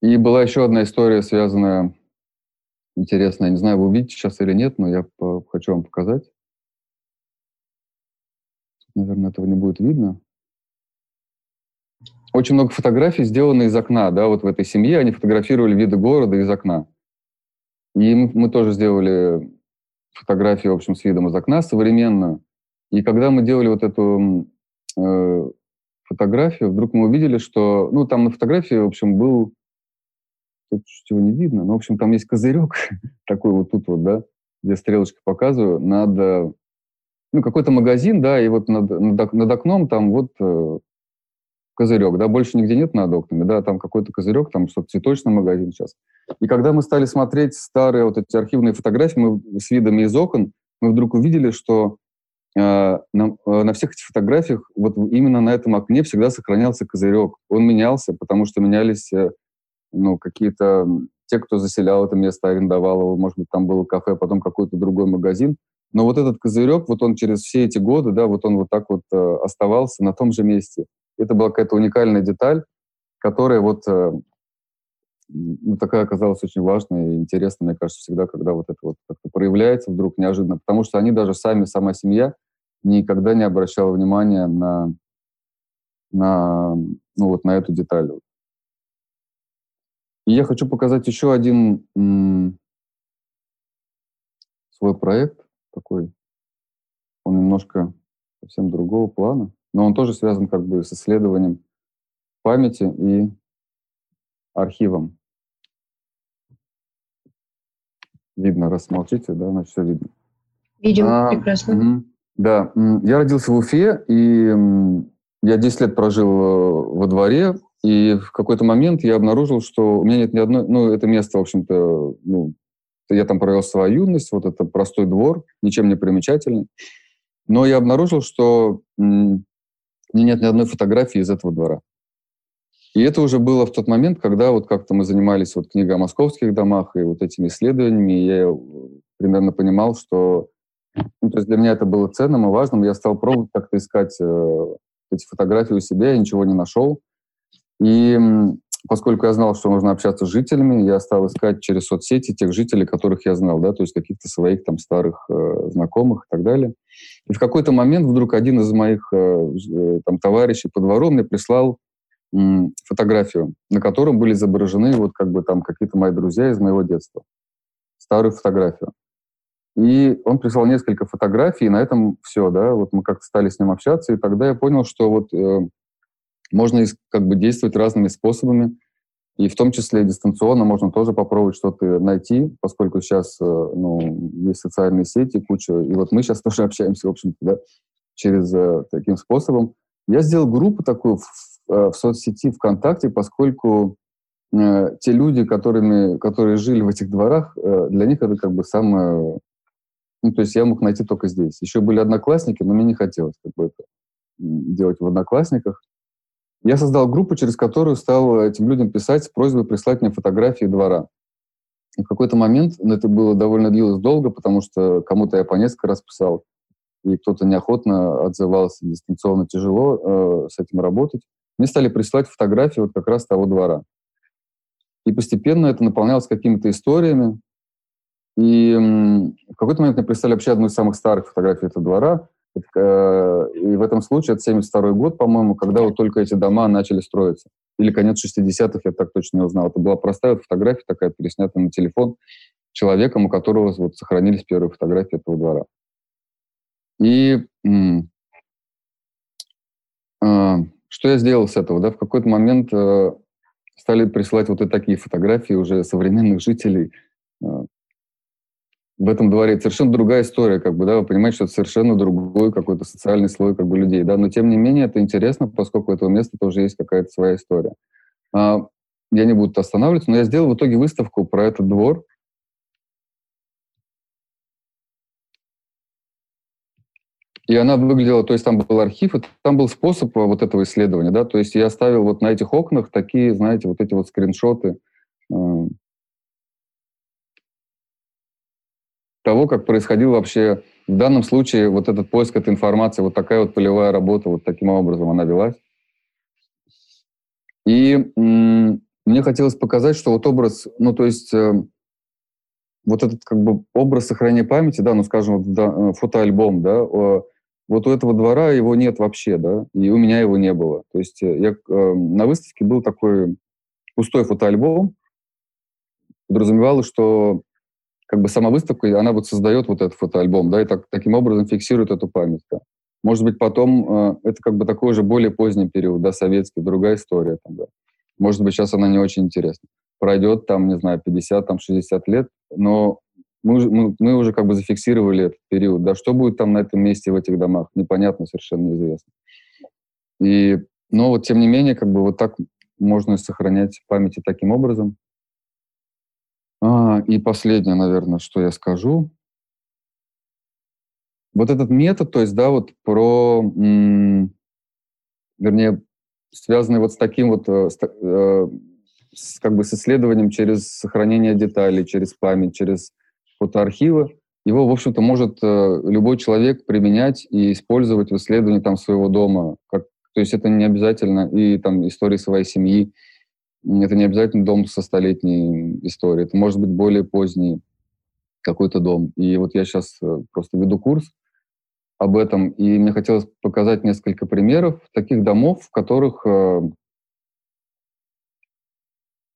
И была еще одна история, связанная, интересная, не знаю, вы увидите сейчас или нет, но я хочу вам показать. Наверное, этого не будет видно очень много фотографий сделано из окна, да, вот в этой семье они фотографировали виды города из окна. И мы, мы тоже сделали фотографию, в общем, с видом из окна современную. И когда мы делали вот эту э, фотографию, вдруг мы увидели, что, ну, там на фотографии, в общем, был, тут чего не видно, но, в общем, там есть козырек такой вот тут вот, да, где стрелочка показываю, над, ну, какой-то магазин, да, и вот над, над, над окном там вот э, козырек, да, больше нигде нет над окнами, да, там какой-то козырек, там что-то цветочный магазин сейчас. И когда мы стали смотреть старые вот эти архивные фотографии мы с видами из окон, мы вдруг увидели, что э, на, э, на всех этих фотографиях вот именно на этом окне всегда сохранялся козырек. Он менялся, потому что менялись э, ну, какие-то те, кто заселял это место, арендовал его, может быть, там было кафе, потом какой-то другой магазин. Но вот этот козырек, вот он через все эти годы, да, вот он вот так вот э, оставался на том же месте. Это была какая-то уникальная деталь, которая вот э, ну, такая оказалась очень важной и интересной, мне кажется, всегда, когда вот это вот как-то проявляется вдруг неожиданно, потому что они даже сами, сама семья никогда не обращала внимания на, на, ну, вот на эту деталь. И я хочу показать еще один м- свой проект такой. Он немножко совсем другого плана, но он тоже связан как бы с исследованием памяти и архивом. Видно, раз молчите, да, значит, все видно. Видим, а, прекрасно. Угу. Да, я родился в Уфе, и я 10 лет прожил э, во дворе, и в какой-то момент я обнаружил, что у меня нет ни одной... Ну, это место, в общем-то, ну, я там провел свою юность, вот это простой двор, ничем не примечательный. Но я обнаружил, что м- нет ни одной фотографии из этого двора. И это уже было в тот момент, когда вот как-то мы занимались вот книгой о московских домах и вот этими исследованиями, и я примерно понимал, что ну, то есть для меня это было ценным и важным. Я стал пробовать как-то искать э, эти фотографии у себя, я ничего не нашел. И поскольку я знал, что нужно общаться с жителями, я стал искать через соцсети тех жителей, которых я знал, да, то есть каких-то своих там старых э, знакомых и так далее. И в какой-то момент вдруг один из моих э, э там товарищей по двору мне прислал э, фотографию, на котором были изображены вот как бы там какие-то мои друзья из моего детства. Старую фотографию. И он прислал несколько фотографий, и на этом все, да, вот мы как-то стали с ним общаться, и тогда я понял, что вот э, можно как бы действовать разными способами, и в том числе дистанционно можно тоже попробовать что-то найти, поскольку сейчас э, ну, есть социальные сети, куча, и вот мы сейчас тоже общаемся, в общем-то, да, через э, таким способом. Я сделал группу такую в, в э, соцсети ВКонтакте, поскольку э, те люди, которыми, которые жили в этих дворах, э, для них это как бы самое... Ну, то есть я мог найти только здесь. Еще были одноклассники, но мне не хотелось как бы это делать в одноклассниках. Я создал группу, через которую стал этим людям писать с просьбой прислать мне фотографии двора. И в какой-то момент, ну, это было довольно длилось долго, потому что кому-то я по несколько раз писал, и кто-то неохотно отзывался, дистанционно тяжело э, с этим работать. Мне стали присылать фотографии вот как раз того двора. И постепенно это наполнялось какими-то историями. И в какой-то момент мне прислали вообще одну из самых старых фотографий этого двора. Э, и в этом случае это 72 год, по-моему, когда вот только эти дома начали строиться. Или конец 60-х, я так точно не узнал. Это была простая вот фотография такая, переснятая на телефон человеком, у которого вот сохранились первые фотографии этого двора. И э, что я сделал с этого? Да? В какой-то момент э, стали присылать вот и такие фотографии уже современных жителей, э, в этом дворе. Это совершенно другая история, как бы, да, вы понимаете, что это совершенно другой какой-то социальный слой как бы людей, да, но тем не менее это интересно, поскольку у этого места тоже есть какая-то своя история. А, я не буду останавливаться, но я сделал в итоге выставку про этот двор, И она выглядела, то есть там был архив, и там был способ вот этого исследования, да, то есть я оставил вот на этих окнах такие, знаете, вот эти вот скриншоты, того, как происходил вообще в данном случае вот этот поиск этой информации, вот такая вот полевая работа, вот таким образом она велась. И мне хотелось показать, что вот образ, ну то есть э, вот этот как бы образ сохранения памяти, да, ну скажем, вот, да, э, фотоальбом, да, э, вот у этого двора его нет вообще, да, и у меня его не было. То есть э, я, э, на выставке был такой пустой фотоальбом, подразумевалось, что как бы сама выставка, она вот создает вот этот фотоальбом, да, и так, таким образом фиксирует эту память, да. Может быть, потом э, это как бы такой же более поздний период, да, советский, другая история, там, да. Может быть, сейчас она не очень интересна. Пройдет там, не знаю, 50, там, 60 лет, но мы, мы, мы уже как бы зафиксировали этот период. Да, что будет там на этом месте в этих домах, непонятно, совершенно неизвестно. И, но вот тем не менее, как бы вот так можно сохранять в памяти таким образом. И последнее, наверное, что я скажу. Вот этот метод, то есть, да, вот про, вернее, связанный вот с таким вот, э, э, с, как бы с исследованием через сохранение деталей, через память, через фотоархивы, его, в общем-то, может э, любой человек применять и использовать в исследовании там своего дома. Как, то есть это не обязательно и там истории своей семьи, это не обязательно дом со столетней историей, это может быть более поздний какой-то дом. И вот я сейчас э, просто веду курс об этом, и мне хотелось показать несколько примеров таких домов, в которых, э,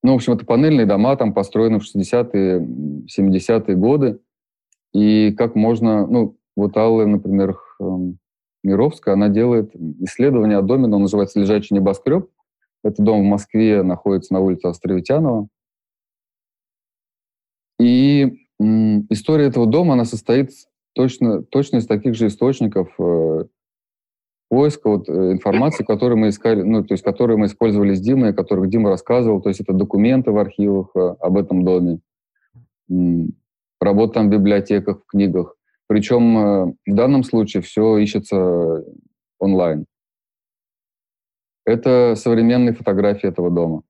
ну, в общем, это панельные дома, там построены в 60-е, 70-е годы, и как можно, ну, вот Алла, например, эм, Мировская, она делает исследование о доме, он называется «Лежачий небоскреб», это дом в Москве, находится на улице Островитянова. И история этого дома, она состоит точно, точно из таких же источников э, поиска вот, э, информации, которую мы искали, ну, то есть, которые мы использовали с Димой, о которых Дима рассказывал, то есть это документы в архивах э, об этом доме, м, работа там в библиотеках, в книгах. Причем э, в данном случае все ищется онлайн. Это современные фотографии этого дома.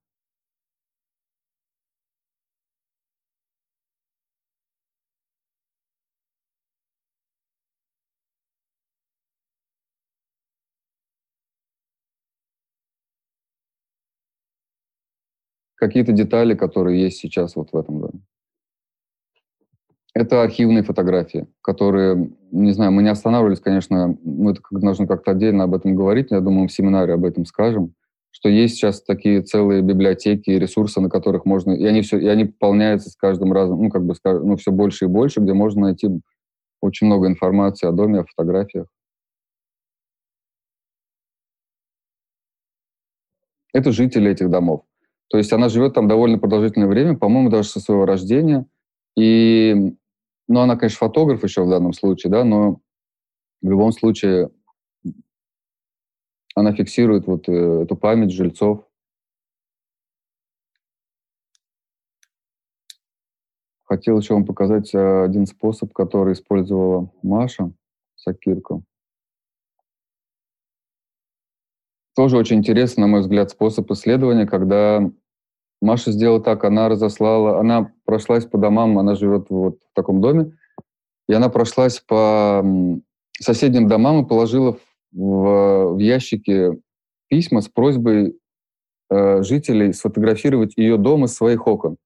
какие-то детали, которые есть сейчас вот в этом доме. Это архивные фотографии, которые, не знаю, мы не останавливались, конечно, мы это должны как-то отдельно об этом говорить, я думаю, в семинаре об этом скажем, что есть сейчас такие целые библиотеки и ресурсы, на которых можно, и они все, и они пополняются с каждым разом, ну, как бы, ну, все больше и больше, где можно найти очень много информации о доме, о фотографиях. Это жители этих домов. То есть она живет там довольно продолжительное время, по-моему, даже со своего рождения. И ну, она, конечно, фотограф еще в данном случае, да, но в любом случае она фиксирует вот э, эту память жильцов. Хотел еще вам показать э, один способ, который использовала Маша Сакирко. Тоже очень интересный, на мой взгляд, способ исследования, когда Маша сделала так, она разослала, она прошлась по домам, она живет вот в таком доме, и она прошлась по соседним домам и положила в, в ящики письма с просьбой э, жителей сфотографировать ее дом из своих окон.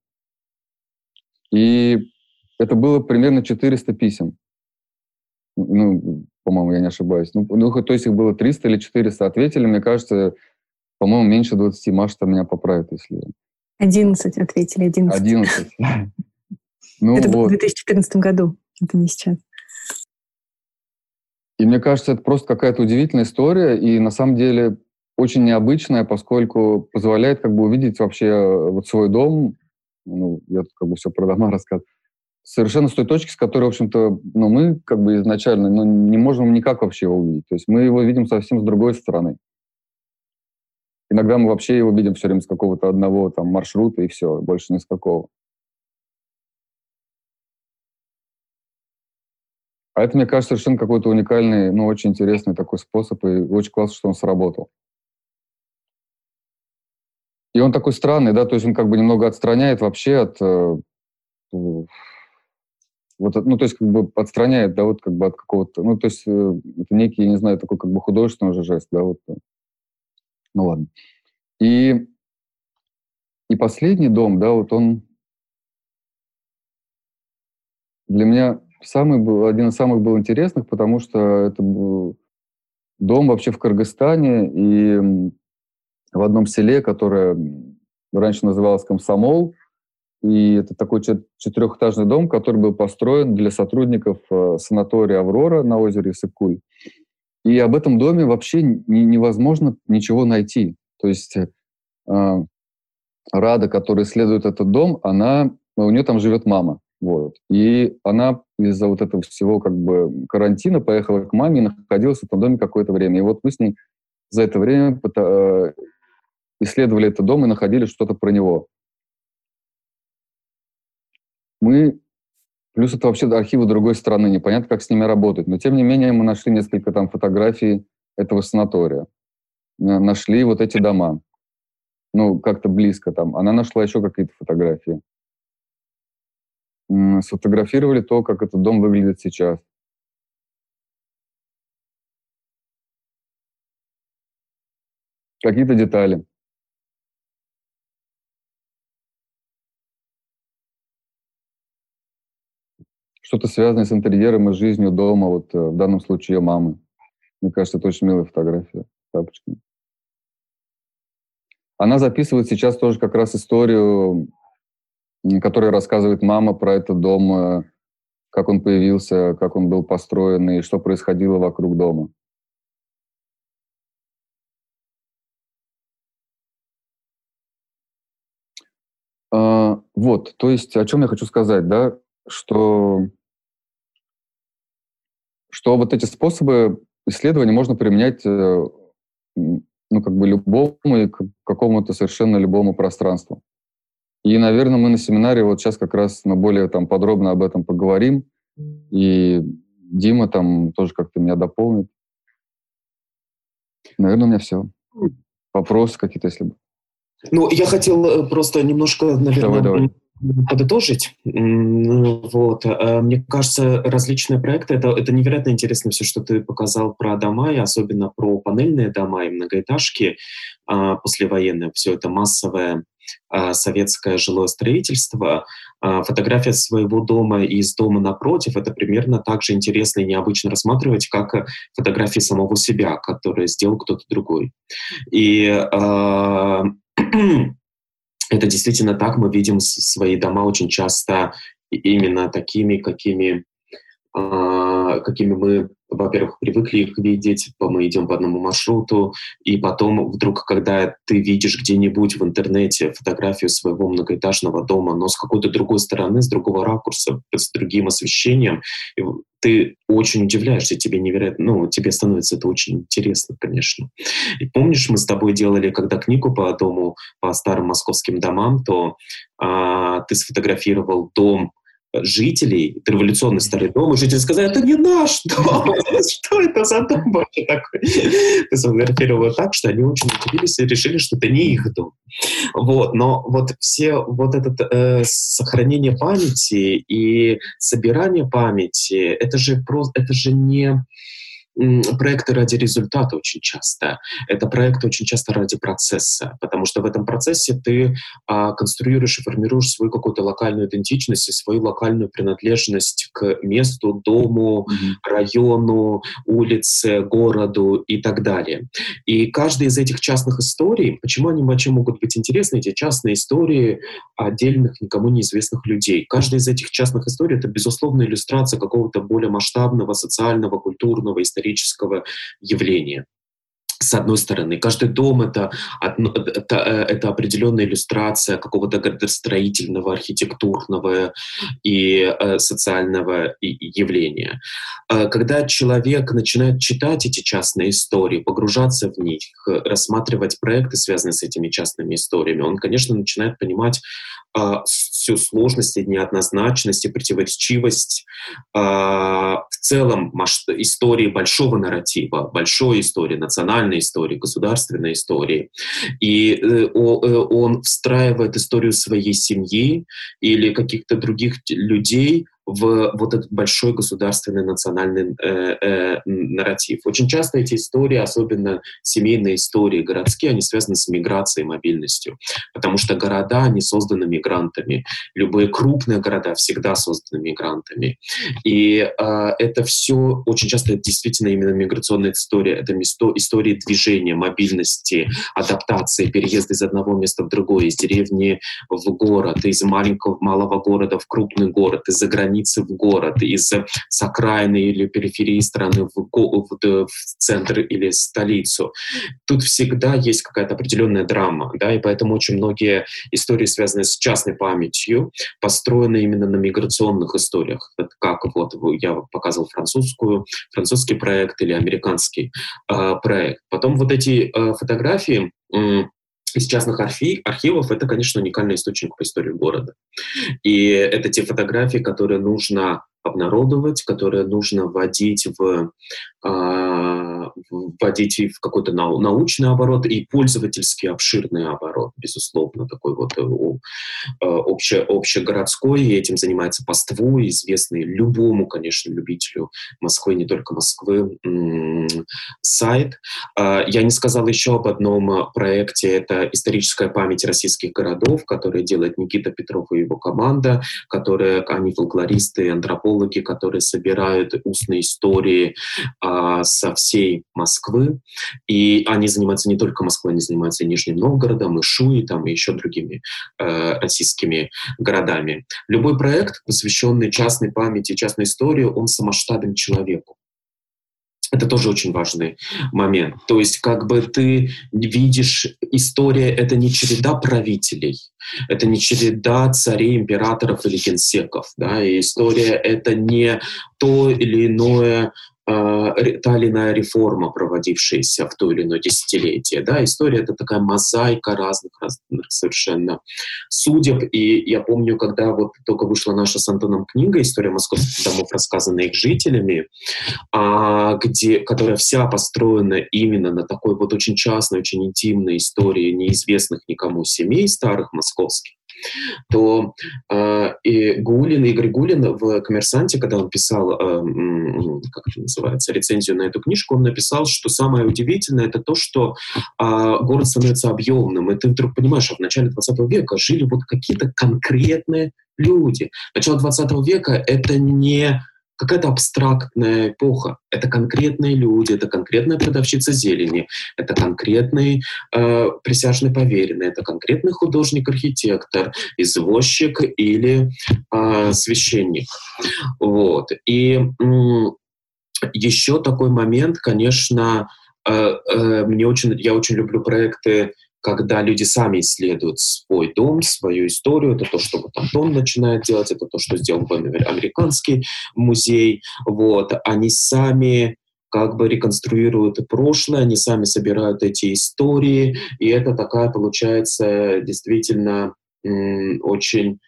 И это было примерно 400 писем. Ну, по-моему, я не ошибаюсь. Ну, ну, то есть их было 300 или 400. Ответили, мне кажется, по-моему, меньше 20. Маша меня поправит, если 11 ответили, 11. 11. Ну, это вот. в 2014 году, это не сейчас. И мне кажется, это просто какая-то удивительная история, и на самом деле очень необычная, поскольку позволяет как бы увидеть вообще э, вот свой дом, ну, я тут как бы все про дома рассказываю, совершенно с той точки, с которой, в общем-то, ну, мы как бы изначально ну, не можем никак вообще его увидеть. То есть мы его видим совсем с другой стороны. Иногда мы вообще его видим все время с какого-то одного там маршрута и все, больше ни с какого. А это, мне кажется, совершенно какой-то уникальный, ну, очень интересный такой способ, и очень классно, что он сработал. И он такой странный, да, то есть он как бы немного отстраняет вообще от... Э, вот, ну, то есть как бы отстраняет, да, вот как бы от какого-то... Ну, то есть э, это некий, я не знаю, такой как бы художественный уже жест, да, вот. Ну ладно. И, и последний дом, да, вот он для меня самый был, один из самых был интересных, потому что это был дом вообще в Кыргызстане и в одном селе, которое раньше называлось Комсомол, и это такой четырехэтажный дом, который был построен для сотрудников э, санатория «Аврора» на озере Сыкуль. И об этом доме вообще не, невозможно ничего найти. То есть э, Рада, которая исследует этот дом, она, у нее там живет мама. Вот. И она из-за вот этого всего как бы карантина поехала к маме и находилась в этом доме какое-то время. И вот мы с ней за это время э, исследовали этот дом и находили что-то про него. Мы... Плюс это вообще архивы другой страны, непонятно, как с ними работать. Но, тем не менее, мы нашли несколько там фотографий этого санатория. Нашли вот эти дома. Ну, как-то близко там. Она нашла еще какие-то фотографии. Сфотографировали то, как этот дом выглядит сейчас. Какие-то детали. Что-то связанное с интерьером и жизнью дома, вот э, в данном случае ее мамы. Мне кажется, это очень милая фотография тапочками. Она записывает сейчас тоже как раз историю, которая рассказывает мама про этот дом, э, как он появился, как он был построен и что происходило вокруг дома. А, вот, то есть о чем я хочу сказать, да, что что вот эти способы исследования можно применять э, ну, как бы любому и к какому-то совершенно любому пространству. И, наверное, мы на семинаре вот сейчас как раз мы более там подробно об этом поговорим. И Дима там тоже как-то меня дополнит. Наверное, у меня все. Вопросы какие-то, если бы. Ну, я хотел э, просто немножко, наверное, давай, давай подытожить, вот, э, мне кажется, различные проекты это, это невероятно интересно все, что ты показал про дома, и особенно про панельные дома и многоэтажки а, послевоенные, все это массовое а, советское жилое строительство. А, фотография своего дома и из дома напротив это примерно так же интересно и необычно рассматривать, как фотографии самого себя, которые сделал кто-то другой. И это действительно так. Мы видим свои дома очень часто именно такими, какими, э, какими мы, во-первых, привыкли их видеть, мы идем по одному маршруту, и потом вдруг, когда ты видишь где-нибудь в интернете фотографию своего многоэтажного дома, но с какой-то другой стороны, с другого ракурса, с другим освещением, ты очень удивляешься, тебе невероятно, ну, тебе становится это очень интересно, конечно. И помнишь, мы с тобой делали, когда книгу по дому, по старым московским домам, то а, ты сфотографировал дом жителей, это революционный старый дом, и жители сказали, это не наш дом, что это за дом вообще такой? Сфотографировала так, что они очень удивились и решили, что это не их дом. Вот, но вот все, вот это э, сохранение памяти и собирание памяти, это же просто, это же не проекты ради результата очень часто. Это проекты очень часто ради процесса, потому что в этом процессе ты а, конструируешь и формируешь свою какую-то локальную идентичность и свою локальную принадлежность к месту, дому, mm-hmm. району, улице, городу и так далее. И каждая из этих частных историй, почему они вообще могут быть интересны, эти частные истории отдельных, никому неизвестных людей. Каждая из этих частных историй — это, безусловно, иллюстрация какого-то более масштабного социального, культурного, исторического исторического явления с одной стороны. Каждый дом это, это, это определенная иллюстрация какого-то градостроительного, архитектурного и э, социального явления. Э, когда человек начинает читать эти частные истории, погружаться в них, рассматривать проекты, связанные с этими частными историями, он, конечно, начинает понимать э, всю сложность и неоднозначность и противоречивость э, в целом истории большого нарратива, большой истории, национальной истории, государственной истории. И э, он встраивает историю своей семьи или каких-то других людей в вот этот большой государственный национальный э, э, нарратив. Очень часто эти истории, особенно семейные истории городские, они связаны с миграцией, мобильностью, потому что города, они созданы мигрантами. Любые крупные города всегда созданы мигрантами. И э, это все очень часто действительно именно миграционная история. Это место, истории движения, мобильности, адаптации, переезда из одного места в другое, из деревни в город, из маленького малого города в крупный город, из-за границы границы в город, из с окраины или периферии страны в, в, в центр или столицу. Тут всегда есть какая-то определенная драма, да, и поэтому очень многие истории, связанные с частной памятью, построены именно на миграционных историях. Как вот я показывал французскую, французский проект или американский э, проект. Потом вот эти э, фотографии э, из частных архи архивов это, конечно, уникальный источник по истории города. И это те фотографии, которые нужно обнародовать, которые нужно вводить в, э, вводить в какой-то нау научный оборот и пользовательский обширный оборот, безусловно, такой вот э, э, обще, общегородской, и этим занимается Паству, известный любому, конечно, любителю Москвы, не только Москвы, сайт. Э, я не сказал еще об одном проекте, это историческая память российских городов, который делает Никита Петров и его команда, которые, они фольклористы, антропологи, археологи, которые собирают устные истории а, со всей Москвы. И они занимаются не только Москвой, они занимаются и Нижним Новгородом, и Шуей, там, и еще другими э, российскими городами. Любой проект, посвященный частной памяти, частной истории, он самоштабен человеку. Это тоже очень важный момент. То есть как бы ты видишь, история — это не череда правителей, это не череда царей, императоров или генсеков. Да? И история — это не то или иное та или иная реформа, проводившаяся в то или иное десятилетие. Да? История — это такая мозаика разных, разных совершенно судеб. И я помню, когда вот только вышла наша с Антоном книга «История московских домов, рассказанная их жителями», а, где, которая вся построена именно на такой вот очень частной, очень интимной истории неизвестных никому семей старых московских, то э, и Гулин, Игорь Гулин в «Коммерсанте», когда он писал, э, как это называется, рецензию на эту книжку, он написал, что самое удивительное это то, что э, город становится объемным, и ты вдруг понимаешь, что в начале 20 века жили вот какие-то конкретные люди. Начало 20 века — это не какая-то абстрактная эпоха. Это конкретные люди, это конкретная продавщица зелени, это конкретный э, присяжный поверенный, это конкретный художник-архитектор, извозчик или э, священник. Вот. И м- еще такой момент, конечно, э, э, мне очень, я очень люблю проекты когда люди сами исследуют свой дом, свою историю. Это то, что вот Антон начинает делать, это то, что сделал американский музей. Вот. Они сами как бы реконструируют прошлое, они сами собирают эти истории, и это такая получается действительно очень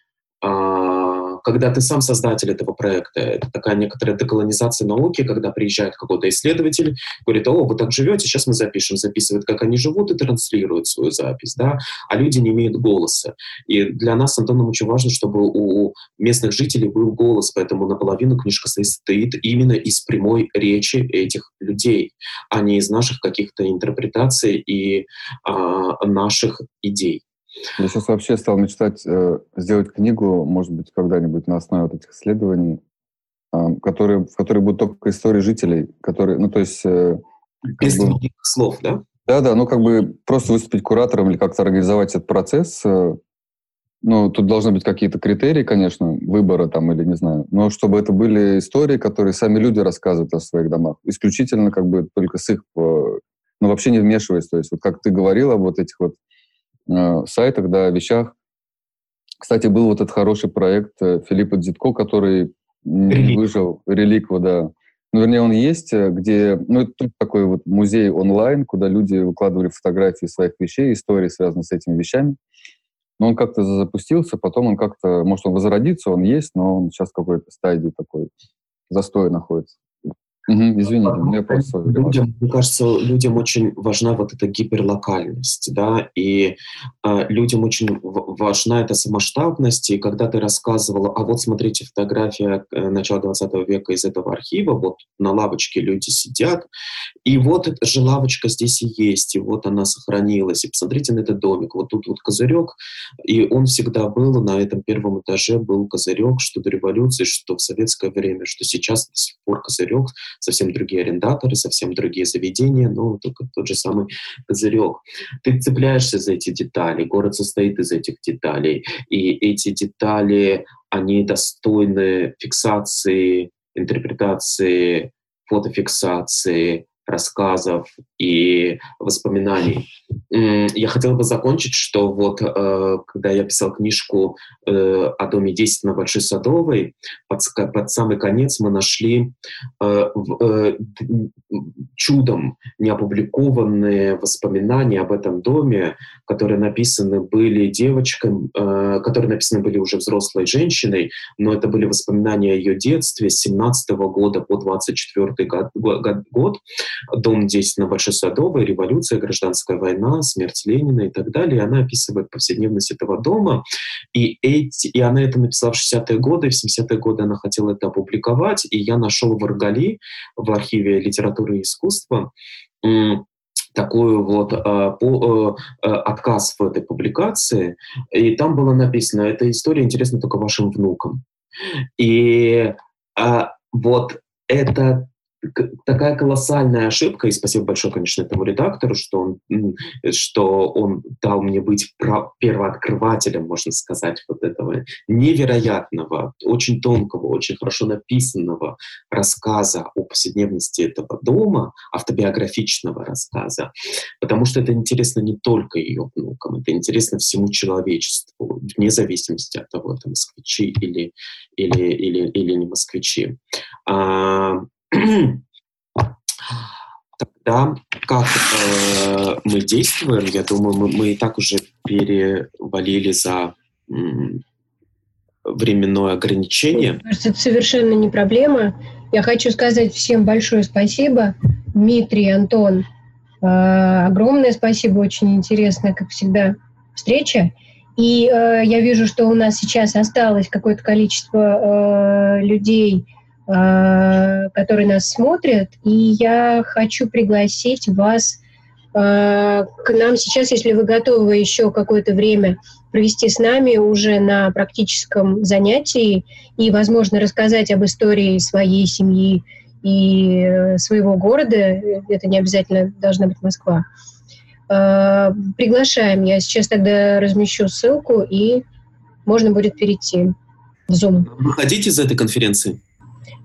а, когда ты сам создатель этого проекта. Это такая некоторая деколонизация науки, когда приезжает какой-то исследователь, говорит, о, вы так живете, сейчас мы запишем, записывает, как они живут и транслирует свою запись, да, а люди не имеют голоса. И для нас с Антоном очень важно, чтобы у местных жителей был голос, поэтому наполовину книжка состоит именно из прямой речи этих людей, а не из наших каких-то интерпретаций и а, наших идей. Я сейчас вообще стал мечтать э, сделать книгу, может быть, когда-нибудь на основе вот этих исследований, э, которые, в которой будут только истории жителей, которые, ну, то есть... Э, Без бы, слов, да? Да, да, ну, как бы просто выступить куратором или как-то организовать этот процесс. Э, ну, тут должны быть какие-то критерии, конечно, выбора там или не знаю, но чтобы это были истории, которые сами люди рассказывают о своих домах. Исключительно как бы только с их, э, ну, вообще не вмешиваясь. То есть вот как ты говорил об вот этих вот сайтах, да, вещах. Кстати, был вот этот хороший проект э, Филиппа Дзитко, который Релик. выжил, Реликва, да. Ну, вернее, он есть, э, где, ну, это такой вот музей онлайн, куда люди выкладывали фотографии своих вещей, истории, связанные с этими вещами. Но он как-то запустился, потом он как-то, может, он возродится, он есть, но он сейчас в какой-то стадии такой застой находится. Угу, извините, мне просто... Людям, мне кажется, людям очень важна вот эта гиперлокальность, да, и э, людям очень важна эта самоштабность, и когда ты рассказывала, а вот смотрите, фотография э, начала 20 века из этого архива, вот на лавочке люди сидят, и вот эта же лавочка здесь и есть, и вот она сохранилась, и посмотрите на этот домик, вот тут вот козырек, и он всегда был, на этом первом этаже был козырек, что до революции, что в советское время, что сейчас до сих пор козырек совсем другие арендаторы, совсем другие заведения, но только тот же самый козырек. Ты цепляешься за эти детали, город состоит из этих деталей, и эти детали, они достойны фиксации, интерпретации, фотофиксации, рассказов и воспоминаний. Я хотел бы закончить, что вот э, когда я писал книжку э, о доме 10 на Большой Садовой, под, под самый конец мы нашли э, чудом не опубликованные воспоминания об этом доме, которые написаны были девочкой, которые написаны были уже взрослой женщиной, но это были воспоминания о ее детстве с 17 года по 24 год, год дом 10 на Большой Садовой, революция, гражданская война, смерть Ленина и так далее. И она описывает повседневность этого дома. И, эти, и она это написала в 60-е годы, в 70-е годы она хотела это опубликовать. И я нашел в Аргали, в архиве литературы и искусства, такой вот э, по, э, отказ в этой публикации, и там было написано, эта история интересна только вашим внукам. И э, вот это такая колоссальная ошибка, и спасибо большое, конечно, этому редактору, что он, что он дал мне быть первооткрывателем, можно сказать, вот этого невероятного, очень тонкого, очень хорошо написанного рассказа о повседневности этого дома, автобиографичного рассказа, потому что это интересно не только ее внукам, это интересно всему человечеству, вне зависимости от того, это москвичи или, или, или, или не москвичи. А, Тогда как э, мы действуем, я думаю, мы, мы и так уже перевалили за м, временное ограничение. Кажется, это совершенно не проблема. Я хочу сказать всем большое спасибо. Дмитрий, Антон, э, огромное спасибо, очень интересная, как всегда, встреча. И э, я вижу, что у нас сейчас осталось какое-то количество э, людей, которые нас смотрят, и я хочу пригласить вас э, к нам сейчас, если вы готовы еще какое-то время провести с нами уже на практическом занятии и, возможно, рассказать об истории своей семьи и э, своего города, это не обязательно должна быть Москва, приглашаем. Я сейчас тогда размещу ссылку, и можно будет перейти в Zoom. Вы хотите из этой конференции?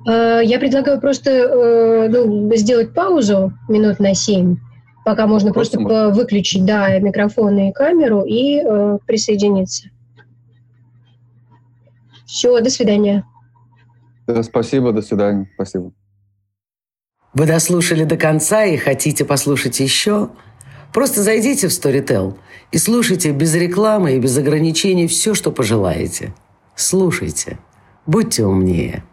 Э, я предлагаю просто э, ну, сделать паузу минут на семь, пока можно просто, просто выключить да, микрофон и камеру и э, присоединиться. Все, до свидания. Да, спасибо, до свидания. Спасибо. Вы дослушали до конца и хотите послушать еще? Просто зайдите в Storytel и слушайте без рекламы и без ограничений все, что пожелаете. Слушайте. Будьте умнее.